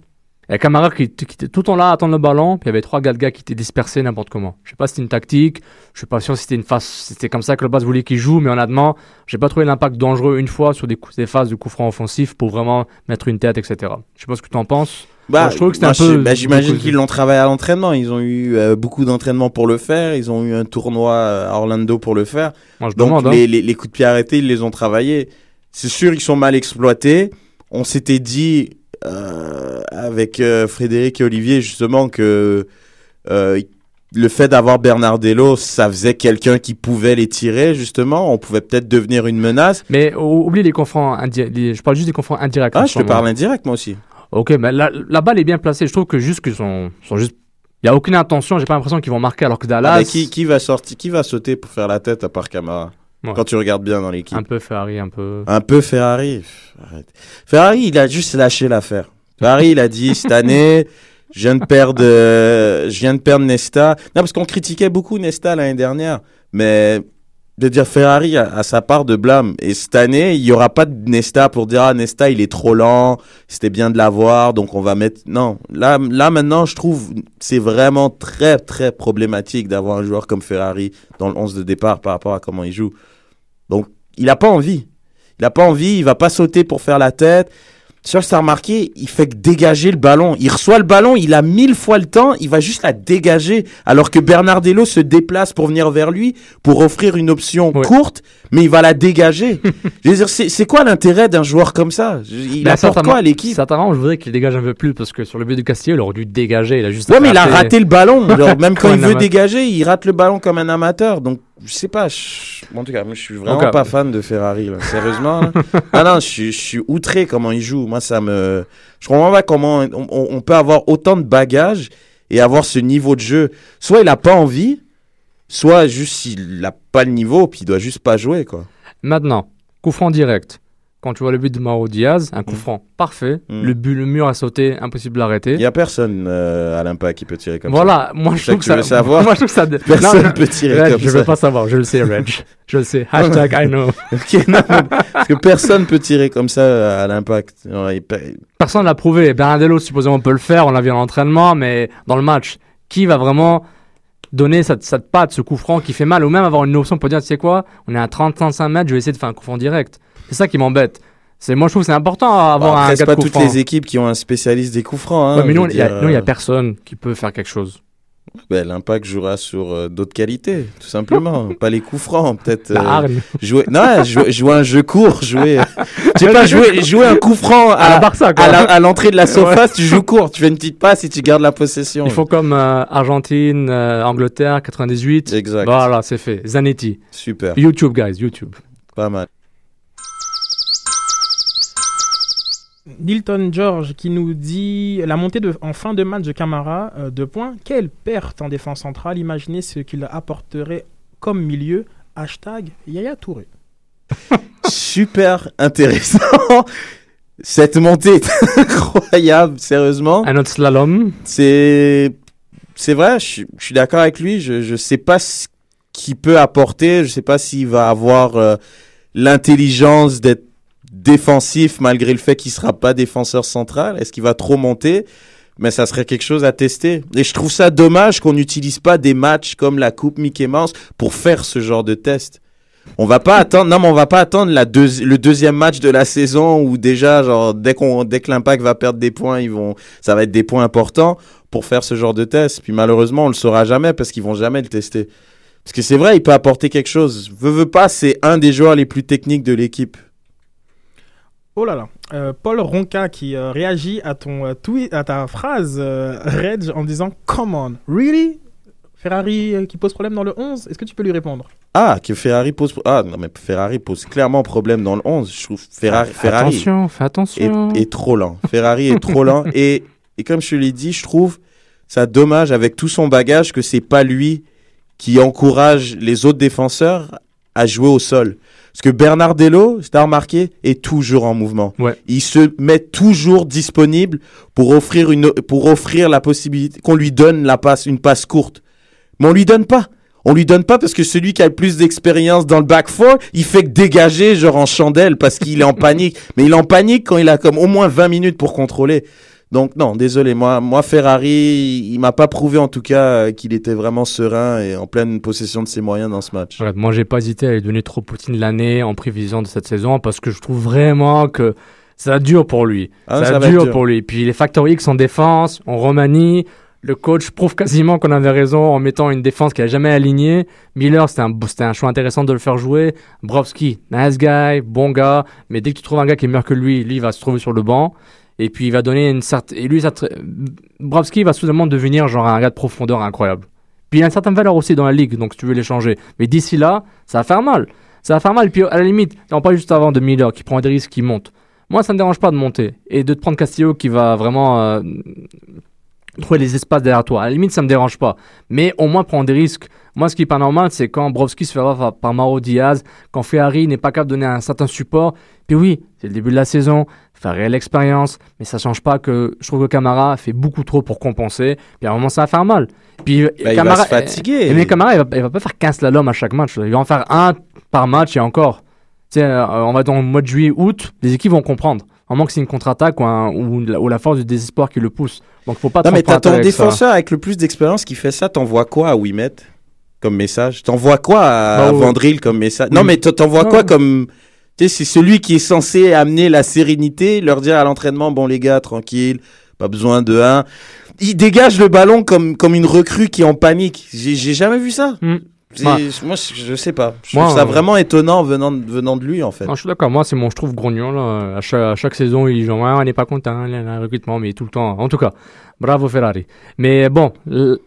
il y a Camara qui, qui était tout le temps là à attendre le ballon, puis il y avait trois gars de gars qui étaient dispersés n'importe comment. Je sais pas si c'était une tactique, je suis pas sûr si c'était une phase, c'était comme ça que le base voulait qu'il joue, mais honnêtement, j'ai pas trouvé l'impact dangereux une fois sur des, coups, des phases de coups francs offensifs pour vraiment mettre une tête, etc. Je sais pas ce que tu en penses. Bah, je trouve que un peu. bah, J'imagine qu'ils l'ont travaillé à l'entraînement. Ils ont eu euh, beaucoup d'entraînement pour le faire. Ils ont eu un tournoi à Orlando pour le faire. Moi, je Donc demande, hein. les, les, les coups de pied arrêtés, ils les ont travaillés. C'est sûr, ils sont mal exploités. On s'était dit euh, avec euh, Frédéric et Olivier justement que euh, le fait d'avoir Bernardello, ça faisait quelqu'un qui pouvait les tirer justement. On pouvait peut-être devenir une menace. Mais ou- oublie les confronts indirects. Je parle juste des confronts indirects. Ah, en je te moment. parle indirect moi aussi. Ok, mais la, la balle est bien placée. Je trouve que juste qu'ils sont, sont juste. Il n'y a aucune intention. J'ai pas l'impression qu'ils vont marquer alors que Dallas. Ah, mais qui, qui va sortir, qui va sauter pour faire la tête à part Camara? Ouais. Quand tu regardes bien dans l'équipe. Un peu Ferrari, un peu. Un peu Ferrari. Arrête. Ferrari, il a juste lâché l'affaire. Ferrari, il a dit cette année, je viens de perdre, euh, je viens de perdre Nesta. Non, parce qu'on critiquait beaucoup Nesta l'année dernière, mais de dire Ferrari a, a sa part de blâme. Et cette année, il y aura pas de Nesta pour dire ah Nesta il est trop lent, c'était bien de l'avoir, donc on va mettre. Non, là, là maintenant, je trouve c'est vraiment très très problématique d'avoir un joueur comme Ferrari dans le 11 de départ par rapport à comment il joue. Donc, il a pas envie. Il a pas envie, il va pas sauter pour faire la tête. Sur ça remarqué, il fait que dégager le ballon. Il reçoit le ballon, il a mille fois le temps, il va juste la dégager. Alors que Bernardello se déplace pour venir vers lui, pour offrir une option courte, mais il va la dégager. je veux dire, c'est quoi l'intérêt d'un joueur comme ça? Il Mais apporte quoi à l'équipe? Certainement, je voudrais qu'il dégage un peu plus parce que sur le but de Castillo, il aurait dû dégager. Il a juste. Ouais, mais il a raté- le ballon. Genre, même quand il veut dégager, il rate le ballon comme un amateur. Donc, je sais pas. je- En tout cas, moi, je suis vraiment euh, pas fan de Ferrari. Là. Sérieusement. là. ah non, je suis, je suis outré comment il joue. Moi, ça me. Je comprends pas comment on peut avoir autant de bagages et avoir ce niveau de jeu. Soit il a pas envie, soit juste il a pas le niveau, puis il doit juste pas jouer, quoi. Maintenant, coup franc direct. Quand tu vois le but de Mauro Diaz, un coup franc parfait. Mm. Le but, le mur a sauté, impossible d'arrêter. Il y a personne euh, à l'impact qui peut tirer comme Voilà, ça. moi C'est je trouve que que ça. savoir. Moi je trouve ça. Personne Non, peut tirer Reg, comme je ça. veux pas savoir, je le sais, Reg. Je le sais. Hashtag I know. Ok, non, mais- parce que personne peut tirer comme ça à l'impact. Personne l'a prouvé. Bernardello, supposément, peut le faire. On l'a vu en entraînement, mais dans le match, qui va vraiment donner cette, cette patte, ce coup franc qui fait mal, ou même avoir une option pour dire, tu sais quoi, on est à 30-35 mètres, je vais essayer de faire un coup franc direct. C'est ça qui m'embête. C'est, moi, je trouve que c'est important à avoir Bon, un gars de pas toutes les équipes qui ont un spécialiste des coups francs. Hein, Ouais, mais nous, il y a, euh, personne qui peut faire quelque chose. ben, L'impact jouera sur euh, d'autres qualités, tout simplement. pas les coups francs, peut-être. Euh, jouer, non, jouer, jouer un jeu court, jouer. Je sais pas, jouer, jouer un coup franc à, À l'entrée de la surface, Ouais. tu joues court, tu fais une petite passe et tu gardes la possession. Il faut comme euh, Argentine, euh, Angleterre, 98. Exact. Voilà, c'est fait. Zanetti. Super. YouTube, guys, YouTube. Pas mal. Nilton George qui nous dit la montée de, en fin de match de Camara, euh, deux points. Quelle perte en défense centrale. Imaginez ce qu'il apporterait comme milieu. Hashtag Yaya Touré. Super intéressant. Cette montée est incroyable, sérieusement. Un autre slalom. C'est c'est vrai, je, suis- je suis d'accord avec lui. Je je sais pas ce qu'il peut apporter. Je sais pas s'il va avoir euh, l'intelligence d'être défensif malgré le fait qu'il sera pas défenseur central? Est-ce qu'il va trop monter? Mais ça serait quelque chose à tester. Et je trouve ça dommage qu'on n'utilise pas des matchs comme la Coupe Mickey Mouse pour faire ce genre de test. On va pas attendre, non, mais on va pas attendre la deuxi- le deuxième match de la saison où déjà, genre, dès qu'on, dès que l'impact va perdre des points, ils vont, ça va être des points importants pour faire ce genre de test. Puis malheureusement, on le saura jamais parce qu'ils vont jamais le tester. Parce que c'est vrai, il peut apporter quelque chose. Veux, veux pas, c'est un des joueurs les plus techniques de l'équipe. Oh là là. Euh, Paul Ronca qui euh, réagit à ton euh, tweet, à ta phrase, euh, Reg, en disant Come on, really? Ferrari euh, qui pose problème dans le 11 Est-ce que tu peux lui répondre? Ah, que Ferrari pose, ah, non, mais Ferrari pose clairement problème dans le 11. Je trouve Ferrari, Fais Ferrari. attention, fais attention. est, est trop lent. Ferrari est trop lent. Et, et comme je te l'ai dit, je trouve ça dommage avec tout son bagage que c'est pas lui qui encourage les autres défenseurs à jouer au sol. Parce que Bernardello, si t'as remarqué, est toujours en mouvement. Ouais. Il se met toujours disponible pour offrir une, pour offrir la possibilité qu'on lui donne la passe, une passe courte. Mais on lui donne pas. On lui donne pas parce que celui qui a le plus d'expérience dans le back four, il fait que dégager genre en chandelle parce qu'il est en panique. Mais il est en panique quand il a comme au moins 20 minutes pour contrôler. Donc non, désolé, moi, moi Ferrari, il m'a pas prouvé en tout cas euh, qu'il était vraiment serein et en pleine possession de ses moyens dans ce match. Ouais, moi, j'ai pas hésité à lui donner trop Poutine l'année en prévision de cette saison parce que je trouve vraiment que ça dure pour lui. Ah, ça, ça dure dur. pour lui. Puis les facteurs X en défense, on remanie. Le coach prouve quasiment qu'on avait raison en mettant une défense qu'il a jamais alignée. Miller, c'était un, c'était un choix intéressant de le faire jouer. Brovski, nice guy, bon gars. Mais dès que tu trouves un gars qui est meilleur que lui, lui, il va se trouver sur le banc. Et puis il va donner une certaine. Et lui, ça Brovski va soudainement devenir genre un gars de profondeur incroyable. Puis il a une certaine valeur aussi dans la ligue, donc si tu veux l'échanger. Mais d'ici là, ça va faire mal. Ça va faire mal. Puis à la limite, on parle juste avant de Miller qui prend des risques, qui monte. Moi, ça me dérange pas de monter. Et de te prendre Castillo qui va vraiment euh, trouver les espaces derrière toi. À la limite, ça me dérange pas. Mais au moins prendre des risques. Moi, ce qui est pas normal, c'est quand Brovski se fait avoir par Mauro Diaz, quand Ferrari n'est pas capable de donner un certain support. Puis oui, c'est le début de la saison, faire réelle expérience, mais ça change pas que je trouve que Camara fait beaucoup trop pour compenser. Puis à un moment, ça va faire mal. Puis Bah, il va Camara, se fatiguer. eh, mais Camara, il va, il va pas faire 15 slaloms à chaque match. Il va en faire un par match et encore. Tu sais, euh, on va dans le mois de juillet, août, les équipes vont comprendre. En moins que c'est une contre-attaque ou, un- ou, la- ou la force du désespoir qui le pousse. Donc faut pas Non, mais t'as ton avec ça. défenseur avec le plus d'expérience qui fait ça, t'envoies quoi à Wimet comme message? T'envoies quoi à, Bah, à. Vandril comme message? Non, mais t'envoies quoi comme. Tu sais, c'est celui qui est censé amener la sérénité, leur dire à l'entraînement bon, les gars, tranquille, pas besoin de un. Il dégage le ballon comme, comme une recrue qui est en panique. J'ai jamais vu ça. Hmm. Bah. Moi, je sais pas. Je Moi, trouve ça euh, vraiment étonnant venant, de- venant de lui, en fait. Non, je suis d'accord. Moi, c'est mon, je trouve, grognon. Là. À, chaque, à chaque saison, il dit genre, Ouais, on n'est pas content, le recrutement, mais tout le temps. En tout cas, bravo Ferrari. Mais bon,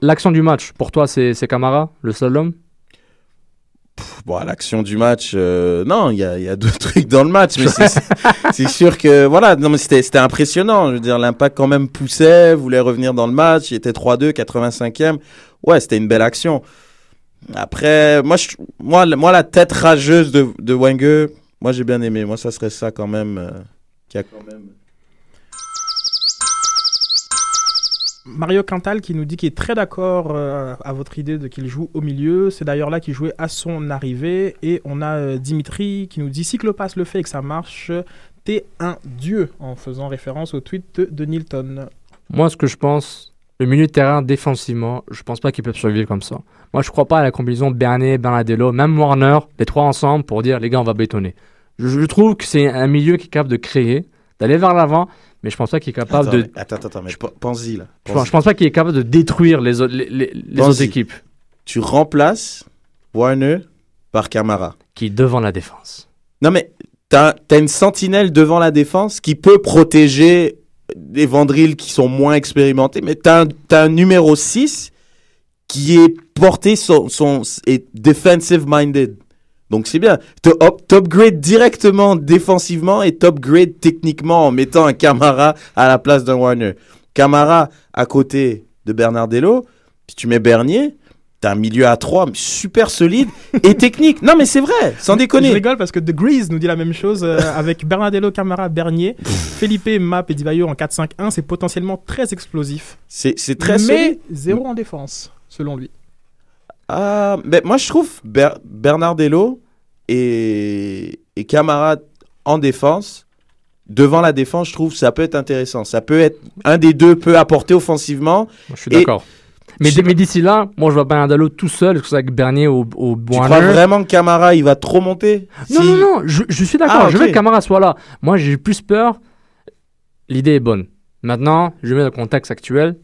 l'action du match, pour toi, c'est c'est Camara, le seul homme? Bon, l'action du match, euh, non, il y a, y a d'autres trucs dans le match, mais c'est- sûr que voilà, non mais c'était impressionnant. Je veux dire, l'impact quand même poussait, voulait revenir dans le match. Il était 3-2, 85e. Ouais, c'était une belle action. Après, moi, je, moi, moi, la tête rageuse de, de moi j'ai bien aimé. Moi, ça serait ça quand même, euh, qui a quand même. Mario Cantal qui nous dit qu'il est très d'accord euh, à votre idée de qu'il joue au milieu. C'est d'ailleurs là qu'il jouait à son arrivée. Et on a euh, Dimitri qui nous dit si Klopas le fait et que ça marche, t'es un dieu en faisant référence au tweet de, de Nilton. Moi, ce que je pense, le milieu de terrain défensivement, je pense pas qu'ils peuvent survivre comme ça. Moi, je crois pas à la combinaison Bernier, Bernardello, même Warner, les trois ensemble pour dire les gars, on va bétonner. Je, je trouve que c'est un milieu qui est capable de créer, d'aller vers l'avant, mais je pense pas qu'il est capable Attends, de. attends, attends, mais pense-y là. Je pense, je pense pas qu'il est capable de détruire les, autres- les, les- les autres équipes Tu remplaces Warner par Camara. qui est devant la défense. Non, mais t'as as une sentinelle devant la défense qui peut protéger des Vandrilles qui sont moins expérimentés, mais t'as un, t'as un numéro 6 qui est porté son, son est defensive minded. Donc c'est bien. Up- T'upgrade directement défensivement et t'upgrade techniquement en mettant un Camara à la place d'un Warner. Camara à côté de Bernardello, puis tu mets Bernier, t'as un milieu à 3 super solide et technique. Non mais c'est vrai, sans déconner. Je rigole parce que The Grease nous dit la même chose euh, avec Bernardello, Camara, Bernier, Felipe, Map et Divayo en 4-5-1. C'est potentiellement très explosif. C'est très Mais solide. zéro en défense, selon lui. Ah, mais moi je trouve Ber- Bernardello et, et Camara en défense, devant la défense, je trouve ça peut être intéressant. Ça peut être un des deux peut apporter offensivement. Je suis d'accord. Mais, mais d'ici là, moi je vois Bernardello tout seul, que ce soit avec Bernier ou, ou Tu crois vraiment que Camara il va trop monter Non, Si- non, non, je, je suis d'accord. Ah, Je veux que Camara soit là. Moi, j'ai plus peur. L'idée est bonne. Maintenant, je mets le contexte actuel.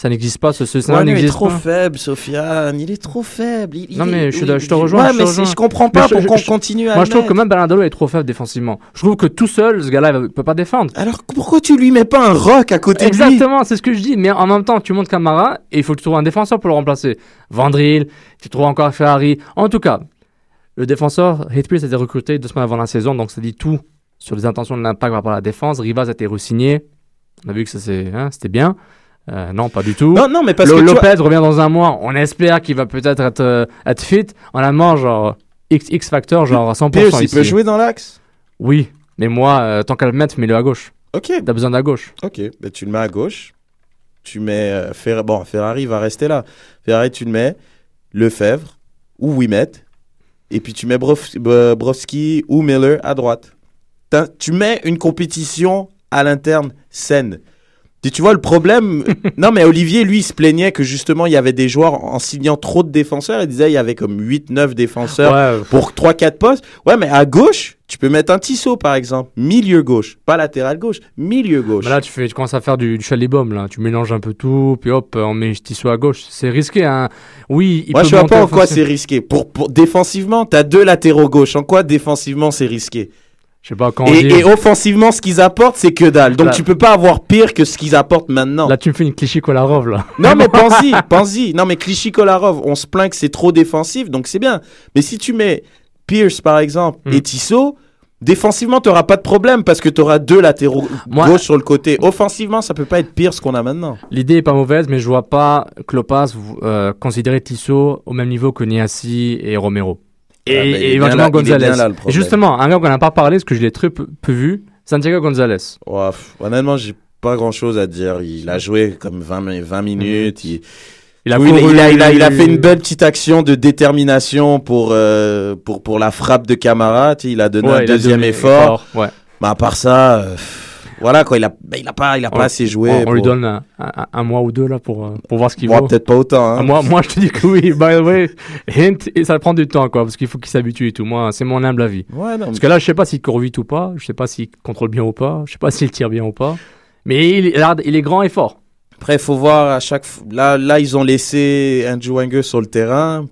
Ça n'existe pas, ce, ce scénario est n'existe trop pas. faible, Sofiane. Il est trop faible. Il- il Non, est- mais je, suis oui, da- je te rejoins. Ouais, je mais rejoins. je comprends Mais pas pourquoi on continue à. Moi, je trouve que même Bernardello est trop faible défensivement. Je trouve que tout seul, ce gars-là, il peut pas défendre. Alors pourquoi tu lui mets pas un rock à côté de lui? Exactement, c'est ce que je dis. Mais en même temps, tu montes Camara et il faut que tu trouves un défenseur pour le remplacer. Vandril, tu trouves encore Ferrari. En tout cas, le défenseur, Hatfield a été recruté deux semaines avant la saison, donc ça dit tout sur les intentions de l'impact par rapport à la défense. Rivas a été re-signé. On a vu que ça, hein, c'était bien. Euh, non, pas du tout. Non, non, mais parce Lo- que vois- Lopez revient dans un mois. On espère qu'il va peut-être être, euh, être fit. En allemand, genre X, X factor, genre à 100%. Pierce, il ici. peut jouer dans l'axe? Oui, mais moi, euh, tant qu'à le mettre, mets-le à gauche. Ok. T'as besoin de la gauche. Ok, tu le mets à gauche. Tu mets euh, Fer- bon Ferrari va rester là. Ferrari tu le mets Lefebvre ou Wimet et puis tu mets Brof- Brofsky ou Miller à droite. Tu mets une compétition à l'interne saine. Et tu vois le problème Non mais Olivier lui il se plaignait que justement il y avait des joueurs en signant trop de défenseurs, il disait il y avait comme 8 9 défenseurs Ouais. pour 3 4 postes. Ouais, mais à gauche, tu peux mettre un Tissot par exemple, milieu gauche, pas latéral gauche, milieu gauche. Mais là, tu, fais, tu commences à faire du, du chalibom, là. Tu mélanges un peu tout, puis hop, on met Tissot à gauche. C'est risqué, hein. Oui, il Moi, peut je vois pas en quoi c'est risqué. Pour, pour défensivement, t'as deux latéraux gauche. En quoi défensivement c'est risqué? Je sais pas quand et, dit- et offensivement, ce qu'ils apportent, c'est que dalle. Donc Là- tu peux pas avoir pire que ce qu'ils apportent maintenant. Là, tu me fais une cliché Kolarov, là. Non mais pense-y, pense-y. Non mais Clichy Kolarov, on se plaint que c'est trop défensif, donc c'est bien. Mais si tu mets Pierce par exemple Hmm. et Tissot, défensivement t'auras pas de problème parce que t'auras deux latéraux Moi- gauche sur le côté. Offensivement, ça peut pas être pire ce qu'on a maintenant. L'idée est pas mauvaise, mais je vois pas Klopas euh, considérer Tissot au même niveau que Niassi et Romero. Et, Ah, et éventuellement là- Gonzalez. là, justement, un gars qu'on n'a pas parlé, parce que je l'ai très peu, peu vu, Santiago Gonzalez. Pff, honnêtement, j'ai pas grand chose à dire. Il a joué comme 20, mi- 20 minutes. Il, Il a Oui, couru- il, a, il, a, il a fait une belle petite action de détermination pour, euh, pour, pour la frappe de Camara. Il a donné Ouais, un deuxième donné effort. Ouais. Mais à part ça, euh, voilà quoi, il a, ben, il a pas, il a pas assez joué. On, on lui donne un, un- un mois ou deux là pour, euh, pour voir ce qu'il vaut. peut-être pas autant. Hein. Ah, moi, moi, je te dis que oui, by the way, hint, et ça prend du temps, quoi, parce qu'il faut qu'il s'habitue et tout. Moi, c'est mon humble avis. Ouais, non, Parce que là, je sais pas s'il court vite ou pas, je sais pas s'il contrôle bien ou pas, je sais pas s'il tire bien ou pas. Mais il, est- regarde, il est grand et fort. Après, il faut voir à chaque là, là, ils ont laissé Andrew Wenger sur le terrain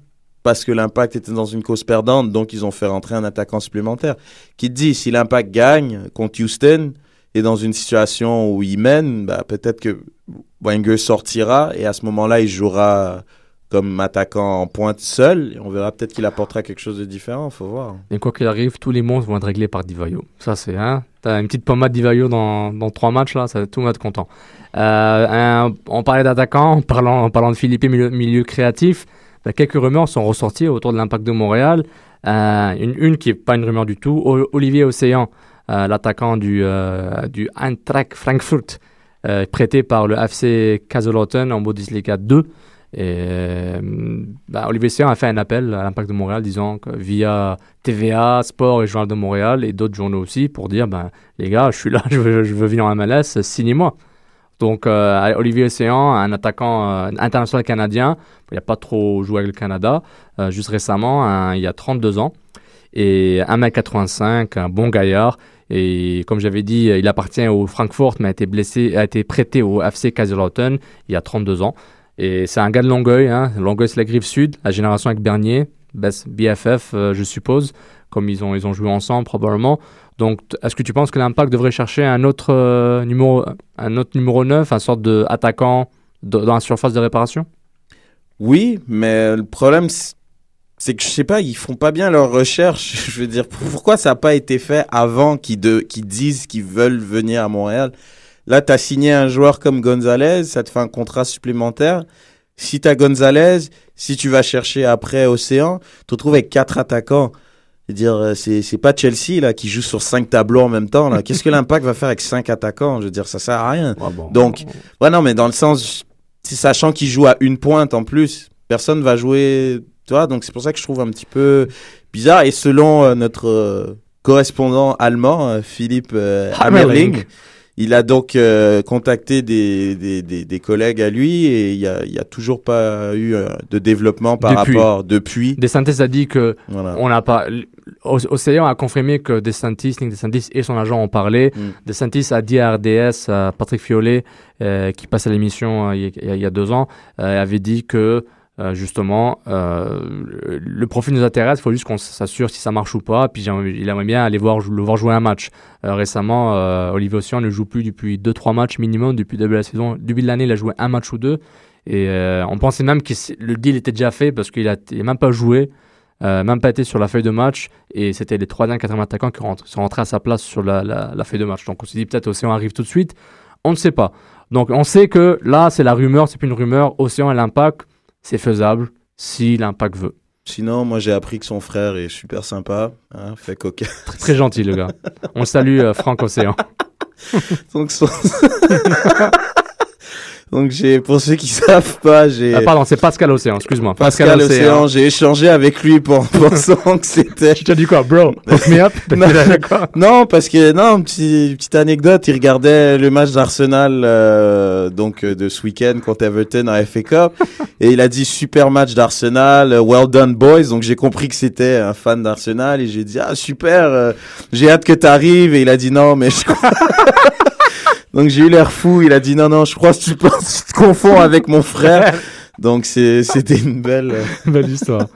parce que l'impact était dans une cause perdante, donc ils ont fait rentrer un attaquant supplémentaire. Qui te dit, si l'impact gagne contre Houston et dans une situation où il mène, bah, peut-être que Wenger sortira et à ce moment-là, il jouera comme attaquant en pointe seul. On verra peut-être qu'il apportera quelque chose de différent. Faut voir. Et quoi qu'il arrive, tous les monstres vont être réglés par Divayo. Ça, c'est. Hein, T'as une petite pommade Divayo dans, dans trois matchs, là, ça, tout le être content. Euh, on parlait d'attaquants, en parlant, parlant de Philippe, milieu, milieu créatif. ben, quelques rumeurs sont ressorties autour de l'impact de Montréal. Euh, une, qui n'est pas une rumeur du tout. Olivier Océan, l'attaquant du, euh, du Eintracht Frankfurt, euh, prêté par le FC Kaiserslautern en Bundesliga 2. Et euh, bah, Olivier Océan a fait un appel à l'impact de Montréal disant que via TVA, Sport et Journal de Montréal et d'autres journaux aussi pour dire ben, les gars, je suis là, je veux, je venir en MLS, signez-moi. Donc euh, Olivier Océan, un attaquant euh, international canadien, il n'a pas trop joué avec le Canada, euh, juste récemment, un- il y a 32 ans, et 1m85, un bon gaillard. Et comme j'avais dit, il appartient au Francfort, mais a été blessé, a été prêté au FC Kaiserslautern il y a 32 ans. Et c'est un gars de Longueuil, hein. Longueuil c'est la rive sud, la génération avec Bernier, BFF euh, je suppose, comme ils ont, ils ont joué ensemble probablement. Donc est-ce que tu penses que l'Impact devrait chercher un autre, euh, numéro, un autre numéro 9, un sorte d'attaquant dans la surface de réparation? Oui, mais le problème, c'est- que je sais pas, ils font pas bien leurs recherches. Je veux dire, pourquoi ça n'a pas été fait avant qu'ils de- qu'ils disent qu'ils veulent venir à Montréal? Là, tu as signé un joueur comme Gonzalez, ça te fait un contrat supplémentaire. Si tu as Gonzalez, si tu vas chercher après Océan, tu te retrouves avec quatre attaquants. Je veux dire, c'est c'est pas Chelsea là qui joue sur cinq tableaux en même temps. là. Qu'est-ce que l'Impact va faire avec cinq attaquants? Je veux dire, ça sert à rien. Donc, ouais, non, mais dans le sens, sachant qu'il joue à une pointe en plus, personne va jouer, tu vois, donc c'est pour ça que je trouve un petit peu bizarre. Et selon euh, notre euh, correspondant allemand, euh, Philippe Hammerling. Il a donc euh, contacté des, des, des, des collègues à lui et il y a, y a toujours pas eu euh, de développement par Depuis. rapport depuis. DeSantis a dit que Voilà. on n'a pas. Océan a confirmé que Nick DeSantis et son agent ont parlé. Mm. DeSantis a dit à RDS, à Patrick Fiolet, euh, qui passe à l'émission il y, a- il y a deux ans, avait dit que euh, justement euh, le, profil nous intéresse. Il faut juste qu'on s'assure si ça marche ou pas. Puis il aimerait bien aller voir, le voir jouer un match. Euh, récemment, Olivier Océan ne joue plus depuis 2-3 matchs minimum depuis début de la saison. Début de l'année, il a joué un match ou deux. Et on pensait même que le deal était déjà fait parce qu'il a, il a même pas joué, même pas été sur la feuille de match. Et c'était les troisième, quatrième attaquants qui rentrent- sont rentrés à sa place sur la, feuille de match. Donc on s'est dit peut-être Océan arrive tout de suite. On ne sait pas. Donc on sait que là, c'est la rumeur, c'est plus une rumeur. Océan et l'impact, c'est faisable si l'impact veut. Sinon, moi j'ai appris que son frère est super sympa, hein, fait coquin. Très, très gentil, le gars. On salue, euh, Franck Océan. Donc, son- Donc j'ai, pour ceux qui savent pas, j'ai. Ah, pardon, c'est Pascal Océan, excuse-moi. Pascal, Océan, j'ai échangé avec lui pour pensant que c'était. Tu t'as dit quoi, bro? Hook me up? non, parce que non, petit- petite anecdote, il regardait le match d'Arsenal euh, donc euh, de ce week-end contre Everton en FA Cup et il a dit super match d'Arsenal, euh, well done boys. Donc j'ai compris que c'était un fan d'Arsenal et j'ai dit ah super, euh, j'ai hâte que t'arrives et il a dit non mais je crois. Donc j'ai eu l'air fou, il a dit non non, je crois que tu, te confonds avec mon frère. Donc c'était une belle euh, Belle histoire.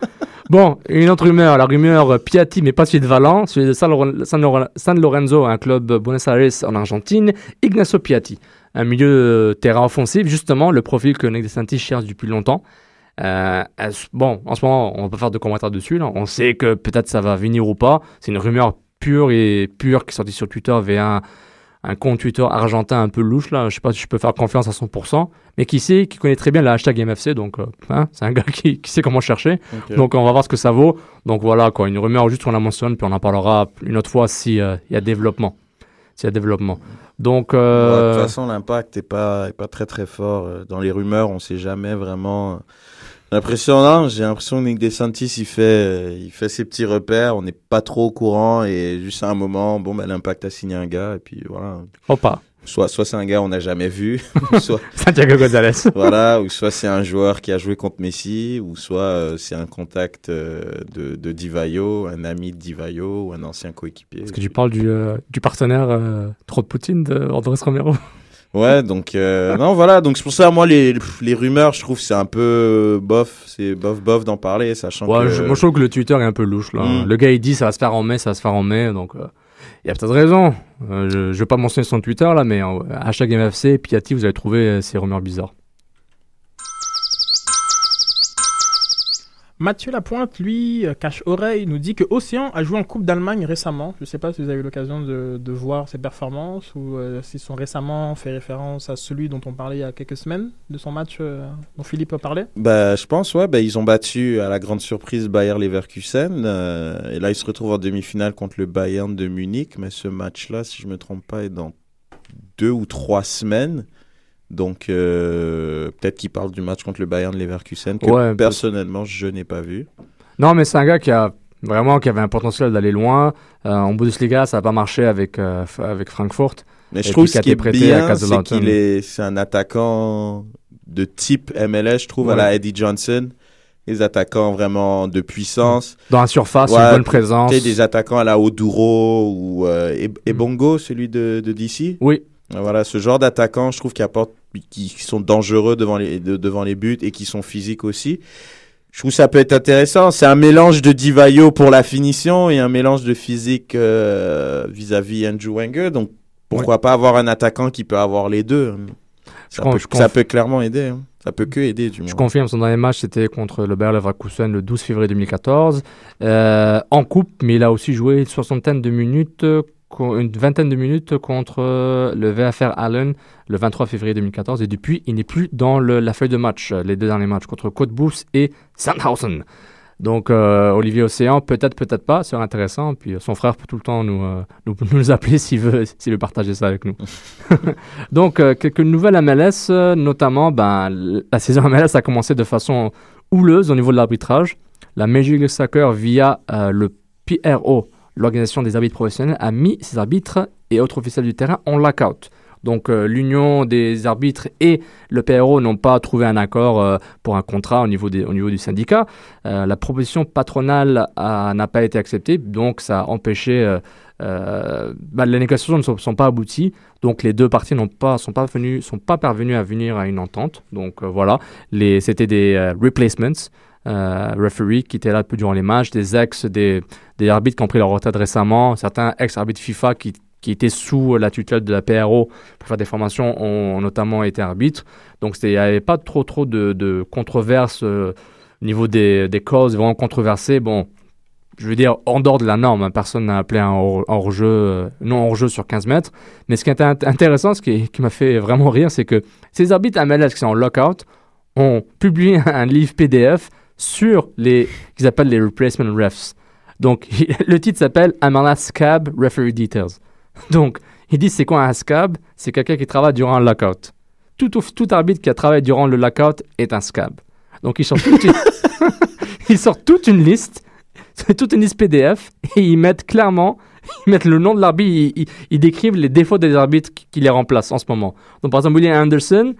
Bon, une autre rumeur, la rumeur euh, Piatti, mais pas celui de Valence, celui de San, Loren- San Loren- San Lorenzo, un club Buenos Aires en Argentine, Ignacio Piatti, un milieu euh, terrain offensif, justement, le profil que Nick DeSantis cherche depuis longtemps. Bon, en ce moment, on va pas faire de commentaires dessus, là. on sait que peut-être ça va venir ou pas, c'est une rumeur pure et pure qui est sortie sur Twitter via un, un compte Twitter argentin un peu louche, là, je sais pas si je peux faire confiance à 100%, mais qui sait, qui connaît très bien le hashtag MFC, donc euh, hein, c'est un gars qui, qui sait comment chercher. Donc on va voir ce que ça vaut. Donc voilà, quoi, une rumeur juste qu'on la mentionne, puis on en parlera une autre fois s'il y a développement. S'il y a développement. Donc, Ouais, euh, de toute façon, l'impact est pas, est pas très très fort. Euh, Dans les rumeurs, on sait jamais vraiment. J'ai l'impression, non, j'ai l'impression que Nick DeSantis, il fait, euh, il fait ses petits repères. On n'est pas trop au courant et juste à un moment, bon, ben, l'impact a signé un gars et puis voilà. Opa. Soit, soit c'est un gars on n'a jamais vu, soit Santiago Gonzalez. voilà, ou soit c'est un joueur qui a joué contre Messi, ou soit euh, c'est un contact euh, de, de Divayo, un ami de Divayo ou un ancien coéquipier. est-ce que tu parles du, euh, du partenaire euh, trop de Poutine de Andrés Romero Ouais, donc euh, non, voilà, donc c'est pour ça moi les les rumeurs, je trouve c'est un peu bof, c'est bof bof d'en parler, sachant Ouais, que je, moi je trouve que le Twitter est un peu louche là. Mm. Le gars il dit ça va se faire en mai, ça va se faire en mai, donc euh, il y a peut-être raison. Euh, je, je vais pas mentionner son Twitter là, mais euh, hashtag MFC, Piatti, vous allez trouver ces rumeurs bizarres. Mathieu Lapointe, lui, euh, cache-oreille, nous dit que Océan a joué en Coupe d'Allemagne récemment. Je ne sais pas si vous avez eu l'occasion de, voir ses performances ou euh, s'ils sont récemment fait référence à celui dont on parlait il y a quelques semaines, de son match euh, dont Philippe parlait. Bah, je pense, ouais. Bah, ils ont battu à la grande surprise Bayer Leverkusen. et là, ils se retrouvent en demi-finale contre le Bayern de Munich. Mais ce match-là, si je me trompe pas, est dans deux ou trois semaines. Donc, euh, peut-être qu'il parle du match contre le Bayern Leverkusen que Ouais, personnellement, je n'ai pas vu. Non, mais c'est un gars qui a vraiment qui avait un potentiel d'aller loin. Euh, en Bundesliga, ça n'a pas marché avec, euh, avec Francfort. Mais je Et trouve ce qui est bien, c'est qu'il est, c'est un attaquant de type MLS, je trouve, à la. Eddie Johnson. Les attaquants vraiment de puissance. Dans la surface, Ouais, une bonne présence. des attaquants à la Oduro ou euh, Eb- Ebongo, celui de, de DC. Oui. Voilà, ce genre d'attaquants, je trouve, qui apportent, qui, qui sont dangereux devant les, de- devant les buts et qui sont physiques aussi. Je trouve que ça peut être intéressant. C'est un mélange de Divayo pour la finition et un mélange de physique euh, vis-à-vis Andrew Wenger. Donc, pourquoi pas avoir un attaquant qui peut avoir les deux? Ça, peut, je ça conf- peut clairement aider. hein. Ça peut que aider, du Je moins. confirme, son dernier match, c'était contre le Bayer Leverkusen le 12 février 2014. Euh, en coupe, mais il a aussi joué une soixantaine de minutes, euh, une vingtaine de minutes contre euh, le VFR Allen le 23 février 2014. Et depuis, il n'est plus dans le- la feuille de match, euh, les deux derniers matchs, contre Cottbus et Sandhausen. Donc, euh, Olivier Océan, peut-être, peut-être pas, c'est intéressant. Puis son frère peut tout le temps nous, euh, nous, nous appeler s'il veut, s'il veut partager ça avec nous. Donc, euh, quelques nouvelles MLS, notamment, ben, la saison MLS a commencé de façon houleuse au niveau de l'arbitrage. La Major League Soccer, via le PRO, l'organisation des arbitres professionnels, a mis ses arbitres et autres officiels du terrain en lockout. Donc, euh, l'union des arbitres et le PRO n'ont pas trouvé un accord euh, pour un contrat au niveau, des- au niveau du syndicat. Euh, la proposition patronale n'a pas été acceptée, donc ça a empêché. bah, les négociations ne sont, pas abouties, donc les deux parties n'ont pas, sont pas venus, sont pas parvenus à venir à une entente. Donc voilà, c'était des replacements, euh, referees qui étaient là depuis durant les matchs, des ex, des, arbitres qui ont pris leur retraite récemment, certains ex-arbitres FIFA qui, qui étaient sous la tutelle de la PRO pour faire des formations ont notamment été arbitres. Donc il n'y avait pas trop trop de, de controverses euh, au niveau des, des causes vraiment controversées. Bon, je veux dire, en dehors de la norme, hein, personne n'a appelé un hors- hors-jeu, euh, non hors-jeu sur 15 mètres. Mais ce qui est int- intéressant, ce qui, qui m'a fait vraiment rire, c'est que ces arbitres MLS qui sont en lockout ont publié un livre PDF sur les qu'ils appellent les replacement refs. Donc, le titre s'appelle MLS Scab Referee Details. Donc, ils disent c'est quoi un scab? C'est quelqu'un qui travaille durant un lockout. Tout, arbitre qui a travaillé durant le lockout est un scab. Donc, ils sortent toute une, ils toute une liste toute une liste PDF et ils mettent clairement, ils mettent le nom de l'arbitre, ils, décrivent les défauts des arbitres qui, qui les remplacent en ce moment. Donc par exemple, William Anderson,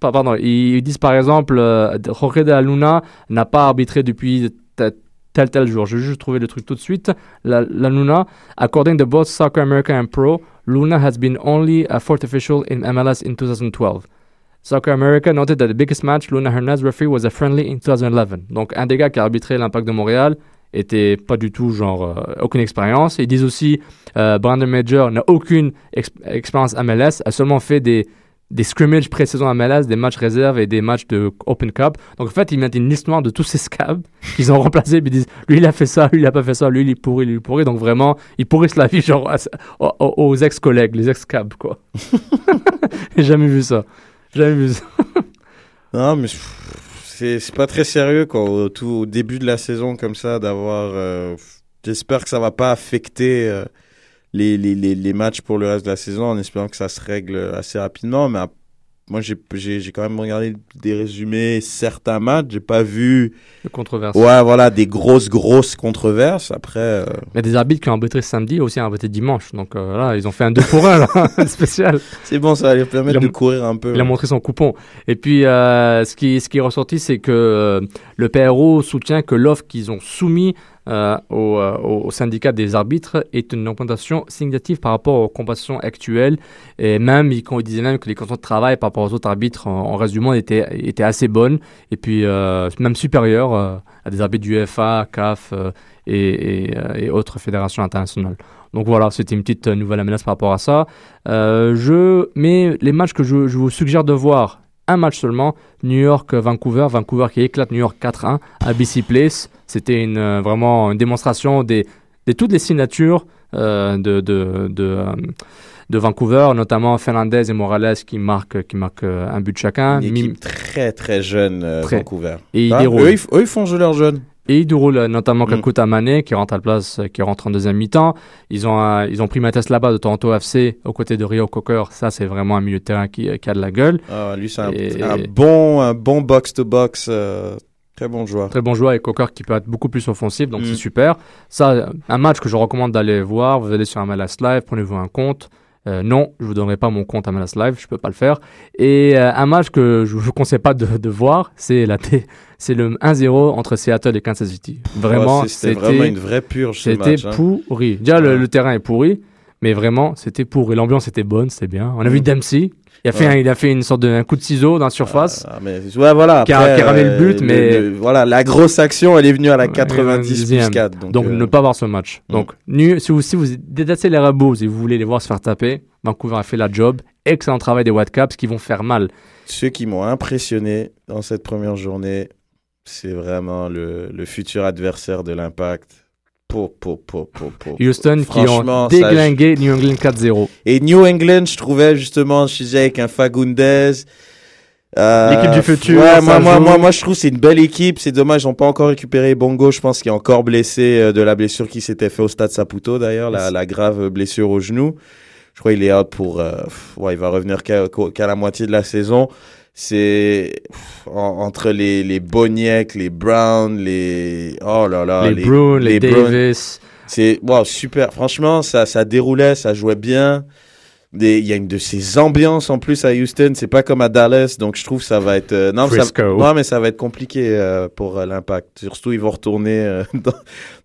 pardon, ils, disent par exemple, euh, Jorge de la Luna n'a pas arbitré depuis te- tel tel jour. Je vais juste trouver le truc tout de suite. La, Luna, according to both Soccer America and Pro, Luna has been only a fourth official in MLS in 2012. Soccer America noted that the biggest match Luna Hernandez referee was a friendly in 2011. Donc un des gars qui a arbitré l'Impact de Montréal était pas du tout genre euh, aucune expérience. Ils disent aussi euh, Brandon Major n'a aucune ex- expérience MLS, a seulement fait des des scrimmages pré-saison MLS, des matchs réserves et des matchs de Open Cup. Donc en fait, ils mettent une liste noire de tous ces scabs qu'ils ont remplacés, puis ils disent lui il a fait ça, lui il a pas fait ça, lui il est pourri, lui il est pourri. Donc vraiment, ils pourrissent la vie genre à- aux, ex-collègues, les ex-scabs quoi. J'ai jamais vu ça. J'ai jamais vu ça. Non, mais c'est c'est pas très sérieux, quoi. Au, tout, au début de la saison, comme ça, d'avoir. euh, J'espère que ça va pas affecter euh, les, les, les, les matchs pour le reste de la saison, en espérant que ça se règle assez rapidement. Mais moi, j'ai j'ai j'ai quand même regardé des résumés, certains matchs. J'ai pas vu. De controverse. Ouais, voilà, des grosses, grosses controverses. Après. euh, Il y a des arbitres qui ont arbitré samedi et aussi arbitré dimanche. Donc euh, là, ils ont fait un 2 pour 1 là, spécial. C'est bon, ça va leur permettre a de courir un peu. Il a montré son coupon. Et puis, euh, ce, qui, ce qui est ressorti, c'est que euh, le PRO soutient que l'offre qu'ils ont soumise euh, au, euh, au- au syndicat des arbitres est une augmentation significative par rapport aux compensations actuelles. Et même, ils, ils disaient même que les conditions de travail par rapport aux autres arbitres en, en monde étaient, étaient assez bonnes. Et puis, euh, même supérieures à des arbitres du FA, CAF et, et, autres fédérations internationales. Donc voilà, c'était une petite nouvelle menace par rapport à ça. Je, mais les matchs que je vous suggère de voir, un match seulement. New York-Vancouver. Vancouver qui éclate New York 4-1 à BC Place. C'était une, euh, vraiment une démonstration des, de toutes les signatures euh, de, de, de, euh, de Vancouver, notamment Fernandez et Morales qui marquent, qui marquent un but chacun. Une Mim- équipe très très jeune, euh, Très. Vancouver. Et ils Ah, déroulent. eux, ils, eux, ils font jouer leurs jeunes. Et ils déroulent euh, notamment Mm. Kakuta Mané qui rentre à la place, euh, qui rentre en deuxième mi-temps. Ils ont, euh, ils ont pris Mathias là-bas de Toronto FC aux côtés de Rio Cocker. Ça, c'est vraiment un milieu de terrain qui, qui a de la gueule. Ah, lui, c'est un, un bon, un bon box-to-box. euh, très bon joueur. Très bon joueur et Cocker qui peut être beaucoup plus offensif, donc Mm. c'est super. Ça, euh, un match que je recommande d'aller voir. Vous allez sur MLS Live, prenez-vous un compte. Euh, non, je vous donnerai pas mon compte MLS Live, je peux pas le faire. Et euh, un match que je vous conseille pas de, de voir, c'est la c'est le 1-0 entre Seattle et Kansas City. Vraiment, Ouais, c'était vraiment une vraie purge, C'était hein. pourri. Déjà le, le terrain est pourri, mais vraiment c'était pourri. L'ambiance était bonne, c'était bien. On a vu. Dempsey, il a fait Ouais. un, il a fait une sorte de un coup de ciseau dans la surface. Ah, mais, ouais, voilà. qui a, après, qui a ramené le but, euh, mais le- voilà, la grosse action, elle est venue à la 90 plus 90e. 4. Donc, Donc, euh, ne pas voir ce match. mm. Donc, nu- si, vous, si vous détestez les rabots et vous voulez les voir se faire taper, Vancouver a fait la job. Excellent travail des Whitecaps qui vont faire mal. Ceux qui m'ont impressionné dans cette première journée, c'est vraiment le, le futur adversaire de l'impact. Houston qui ont ça- déglingué New England 4-0. Et New England, je trouvais justement, je disais avec un Fagundez. euh, L'équipe du futur, Ouais, moi, moi, moi, moi, je trouve que c'est une belle équipe. C'est dommage, ils n'ont pas encore récupéré Bongo. Je pense qu'il est encore blessé euh, de la blessure qui s'était fait au stade Saputo, d'ailleurs, la, la grave blessure au genou. Je crois qu'il est out pour. euh, pff, ouais, il va revenir qu'à qu'à la moitié de la saison. C'est entre les les Boniek, les Brown, les oh là là, Les les Bruin. Davis. C'est wow, super. Franchement, ça ça déroulait, ça jouait bien. Il y a une de ces ambiances en plus à Houston. C'est pas comme à Dallas, donc je trouve que ça va être euh, non, ça, non, mais ça va être compliqué euh, pour euh, l'Impact. Surtout, ils vont retourner dans,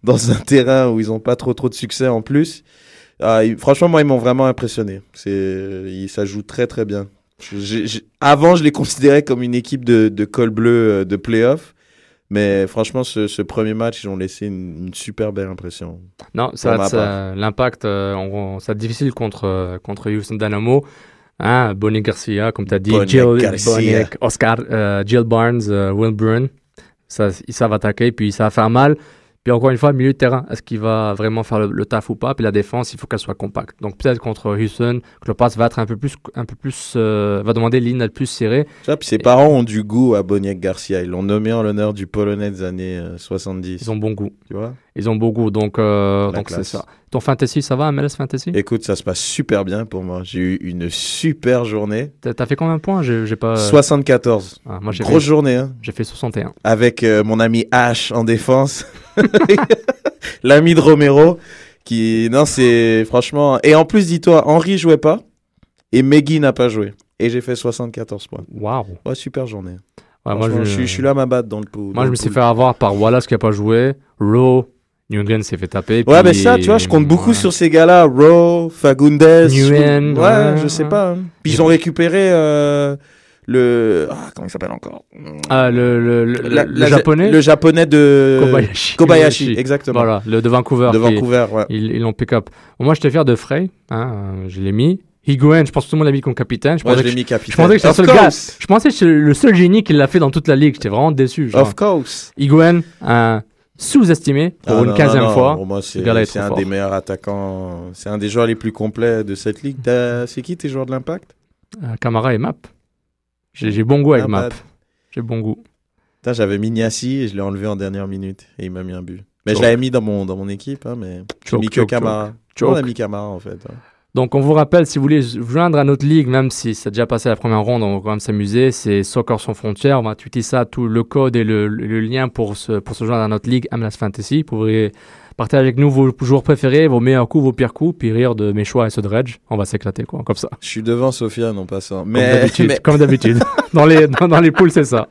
dans un terrain où ils ont pas trop trop de succès en plus. Ah, ils- franchement, moi, ils m'ont vraiment impressionné. C'est, ils- ça joue très très bien. Je- avant, je les considérais comme une équipe de, de col bleu euh, de playoff. Mais franchement, ce, ce premier match, ils ont laissé une, une super belle impression. Non, ça euh, l'impact, euh, ça difficile contre, euh, contre Houston Dynamo. Hein, Bonnie Garcia, comme tu as dit, Jill, Oscar, euh, Jill Barnes, euh, Will Bruin. Ça, ils savent attaquer, puis ça va faire mal. Puis encore une fois, milieu de terrain, est-ce qu'il va vraiment faire le, le taf ou pas? Puis la défense, il faut qu'elle soit compacte. Donc peut-être contre Houston, que le pass va être un peu plus, un peu plus, euh, va demander l'île plus serrée. Ça, puis ses parents ont du goût à Boniek Garcia. Ils l'ont nommé en l'honneur du Polonais des années euh, 70. Ils ont bon goût. Tu vois? Ils ont goût, donc euh, donc c'est ça. Ton fantasy, ça va, MLS fantasy? Écoute, ça se passe super bien pour moi. J'ai eu une super journée. T'as fait combien de points? J'ai pas. 74. Ah, moi, Grosse fait- journée, hein. J'ai fait 61. Avec euh, mon ami Ash en défense. L'ami de Romero. Qui, non, c'est franchement. Et en plus, dis-toi, Henry jouait pas. Et Meggy n'a pas joué. Et j'ai fait 74 points. Waouh. Ouais, super journée. Ouais, moi, je- je, suis, là à ma batte dans le pool. Moi, je me suis fait avoir par Wallace qui a pas joué. Rowe, England s'est fait taper. Ouais, mais ça, tu vois, je compte beaucoup sur ces gars-là. Rowe, Fagundes. Nguyen, Ouais, ouais, je sais ouais. pas. hein. Puis ils ont récupéré euh, le. Ah, comment il s'appelle encore? Ah, le, le, le, La- le la- japonais? Le japonais de. Kobayashi. Kobayashi, exactement. Voilà, le de Vancouver. De qui- Vancouver, ouais. Ils l'ont pick up. Moi, j'étais fier de Frey. Hein, je l'ai mis. Higuain, je pense que tout le monde l'a mis comme capitaine. Je pensais je l'ai que mis capitaine. Je pensais que j'étais Of le seul gars. Je pensais que le seul génie qui l'a fait dans toute la ligue. J'étais vraiment déçu. Genre. Of course. Higuain, un sous-estimé pour Ah, une non, 15e non, non. fois. Pour moi, c'est un fort. des meilleurs attaquants. C'est un des joueurs les plus complets de cette ligue. C'est qui tes joueurs de l'impact? Euh, Camara et Map. J'ai bon goût avec Ah, Map. J'ai bon goût. J'avais mis Niassi et je l'ai enlevé en dernière minute. Et il m'a mis un but. Mais je l'avais mis dans mon, dans mon équipe, hein, mais j'ai mis que Camara. On a mis Camara en fait. hein. Donc, on vous rappelle, si vous voulez joindre à notre ligue, même si c'est déjà passé la première ronde, on va quand même s'amuser. C'est Soccer sans frontières. On va tweeter ça, tout le code et le, le- le lien pour se, pour se joindre à notre ligue MLS Fantasy. Vous pourrez partager avec nous vos joueurs préférés, vos meilleurs coups, vos pires coups, puis rire de mes choix et ceux de Reg. On va s'éclater, quoi, comme ça. Je suis devant Sofiane en passant. Comme Mais, d'habitude. mais- Comme d'habitude. dans, les, dans, dans les poules, c'est ça.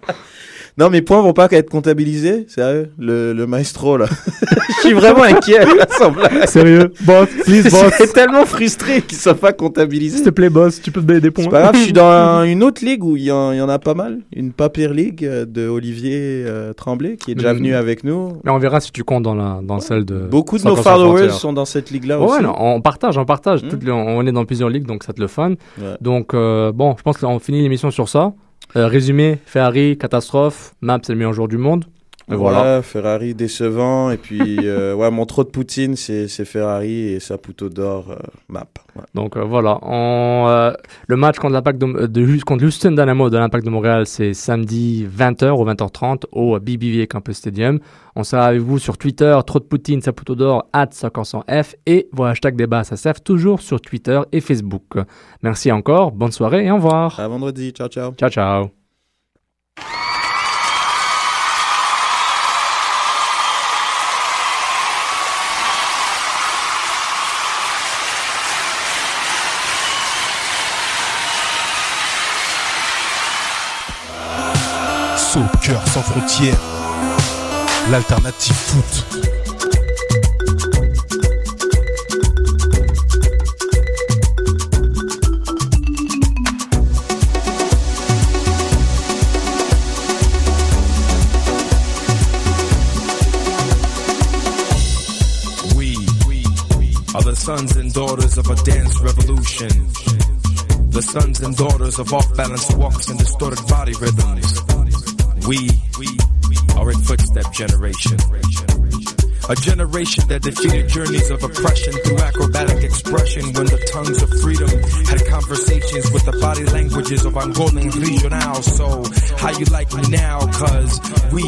Non, mes points vont pas être comptabilisés, sérieux, le, le maestro là. Je suis vraiment inquiet blague. Sérieux, boss, please, Je boss. suis tellement frustré qu'ils soient pas comptabilisés. S'il te plaît, boss, tu peux te donner des points. C'est pas grave, je suis dans une autre ligue où il y, en il y en a pas mal. Une Papier League euh, de Olivier euh, Tremblay qui est déjà venu avec nous. Mais on verra si tu comptes dans, la, dans celle de. Beaucoup de nos followers sont dans cette ligue-là Ouais, aussi. non, on partage, on partage. Mm. Les- on est dans plusieurs ligues, donc ça te le fun. Ouais. Donc, euh, bon, je pense qu'on finit l'émission sur ça. Euh, résumé, Ferrari, catastrophe, Map c'est le meilleur joueur du monde. Voilà. Ferrari décevant. Et puis, euh, ouais, mon trop de Poutine, c'est Ferrari et Saputo d'or, euh, map. Ouais. Donc euh, voilà, On, euh, le match contre l'impact de, de, contre Houston Dynamo de l'impact de Montréal, c'est samedi 20h ou 20h30 au BBVA Campus Stadium. On sera avec vous sur Twitter, trop de Poutine, Saputo d'or, at 500F et vos hashtags débat SACF toujours sur Twitter et Facebook. Merci encore, bonne soirée et au revoir. À vendredi, ciao ciao. Ciao ciao. Soccer sans frontières, l'alternative foot. The sons and daughters of a dance revolution. The sons and daughters of off balance walks and distorted body rhythms. We are a footstep generation. A generation that defeated journeys of oppression through acrobatic expression when the tongues of freedom had conversations with the body languages of Angolan regional. So, how you like me now? Cause we,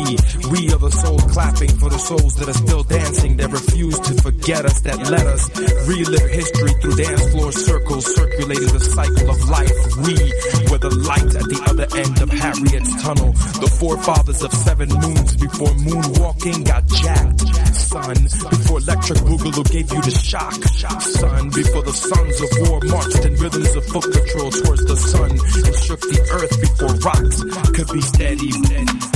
we are the souls clapping for the souls that are still dancing, that refuse to forget us, that let us relive history through dance floor circles, circulating the cycle of life. We were the light at the other end of Harriet's tunnel, the forefathers of seven moons before moonwalking got jacked. Son, before electric boogaloo gave you the shock. Son, before the sons of war marched in rhythms of foot patrol towards the sun and shook the earth before rocks could be steady.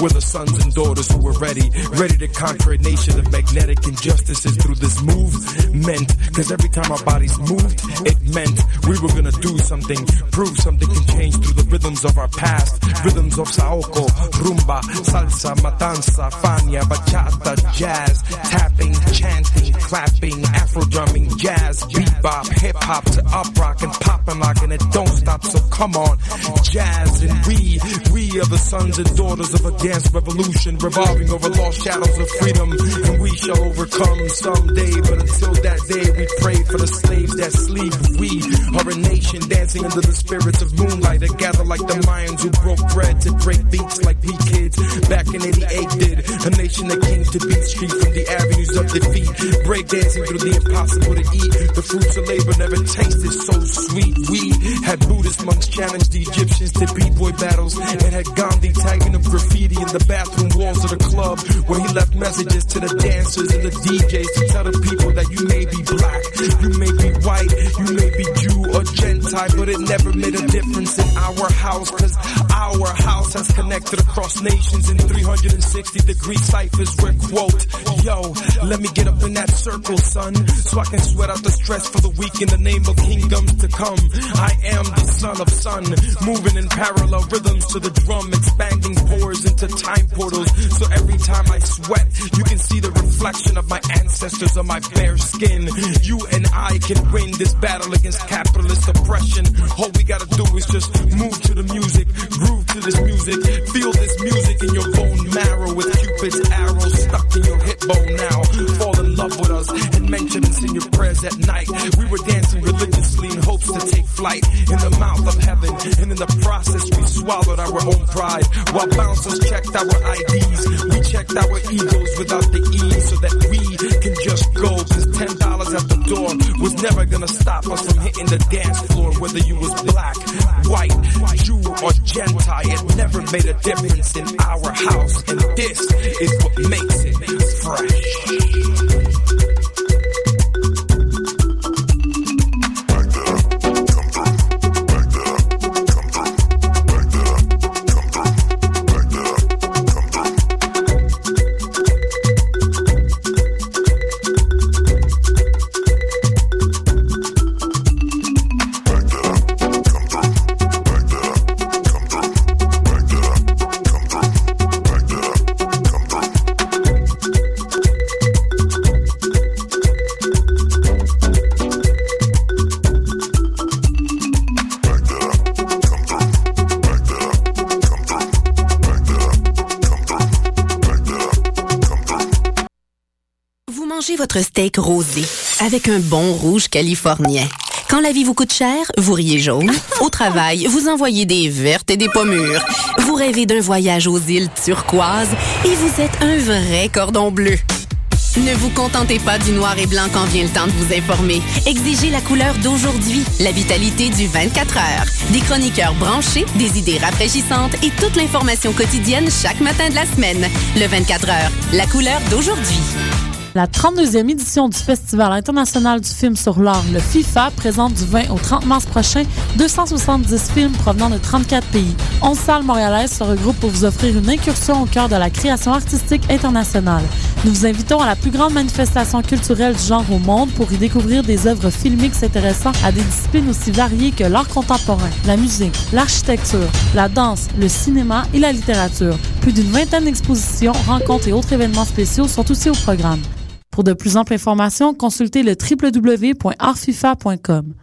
Were the sons and daughters who were ready, ready to conquer a nation of magnetic injustices through this movement. Cause every time our bodies moved, it meant we were gonna do something, prove something can change through the rhythms of our past. Rhythms of Saoko, rumba, salsa, matanza, fania, bachata, jazz, tapping, chanting, clapping, afro drumming, jazz, bebop, hip hop to up rock and pop and lock and it don't stop. So come on, jazz and we, we are the sons and daughters of a dance revolution revolving over lost shadows of freedom and we shall overcome someday. But until that day, we pray for the slaves that sleep. We are a nation dancing under the spirits of moonlight that gather like the Mayans who broke bread to break beats like we kids back in 88 did. A nation that came to beat street from the avenues of defeat. Break dancing through the impossible to eat. The fruits of labor never tasted so sweet. We had Buddhist monks challenge the Egyptians to b-boy battles and had Gandhi tagging up graffiti in the bathroom walls of the club where he left messages to the dancers and the DJs to tell the people that you may be black, you may be white, you may be Jew or Gentile, but it never made a difference in our house cause our house has connected across nations in 360 degree ciphers where quote, yo, let me get up in that circle son, so I can sweat out the stress for the week in the name of kingdoms to come. I am the son of sun, moving in parallel rhythms to the drum, expanding pores into time portals. So every time I sweat, you can see the reflection of my ancestors on my bare skin. You and I can win this battle against capitalist oppression. All we gotta do is just move to the music, groove to this music, feel this music in your bone marrow with Cupid's arrow stuck in your hip bone now. Fall in love with us us in your prayers at night. We were dancing religiously in hopes to take flight in the mouth of heaven. And in the process, we swallowed our own pride while bouncers checked our IDs. We checked our egos without the E so that we can just go. Cause ten dollars at the door was never gonna stop us from hitting the dance floor, whether you was black, white, Jew, or Gentile. It never made a difference in our house. And this is what makes it fresh. Votre steak rosé avec un bon rouge californien. Quand la vie vous coûte cher, vous riez jaune. Au travail, vous envoyez des vertes et des pommures. Vous rêvez d'un voyage aux îles turquoises et vous êtes un vrai cordon bleu. Ne vous contentez pas du noir et blanc quand vient le temps de vous informer. Exigez la couleur d'aujourd'hui, la vitalité du 24 heures. Des chroniqueurs branchés, des idées rafraîchissantes et toute l'information quotidienne chaque matin de la semaine. Le 24 heures, la couleur d'aujourd'hui. La 32e édition du Festival international du film sur l'art, le FIFA, présente du 20 au 30 mars prochain 270 films provenant de 34 pays. 11 salles montréalaises se regroupent pour vous offrir une incursion au cœur de la création artistique internationale. Nous vous invitons à la plus grande manifestation culturelle du genre au monde pour y découvrir des œuvres filmiques s'intéressant à des disciplines aussi variées que l'art contemporain, la musique, l'architecture, la danse, le cinéma et la littérature. Plus d'une vingtaine d'expositions, rencontres et autres événements spéciaux sont aussi au programme. Pour de plus amples informations, consultez le www.artfifa.com.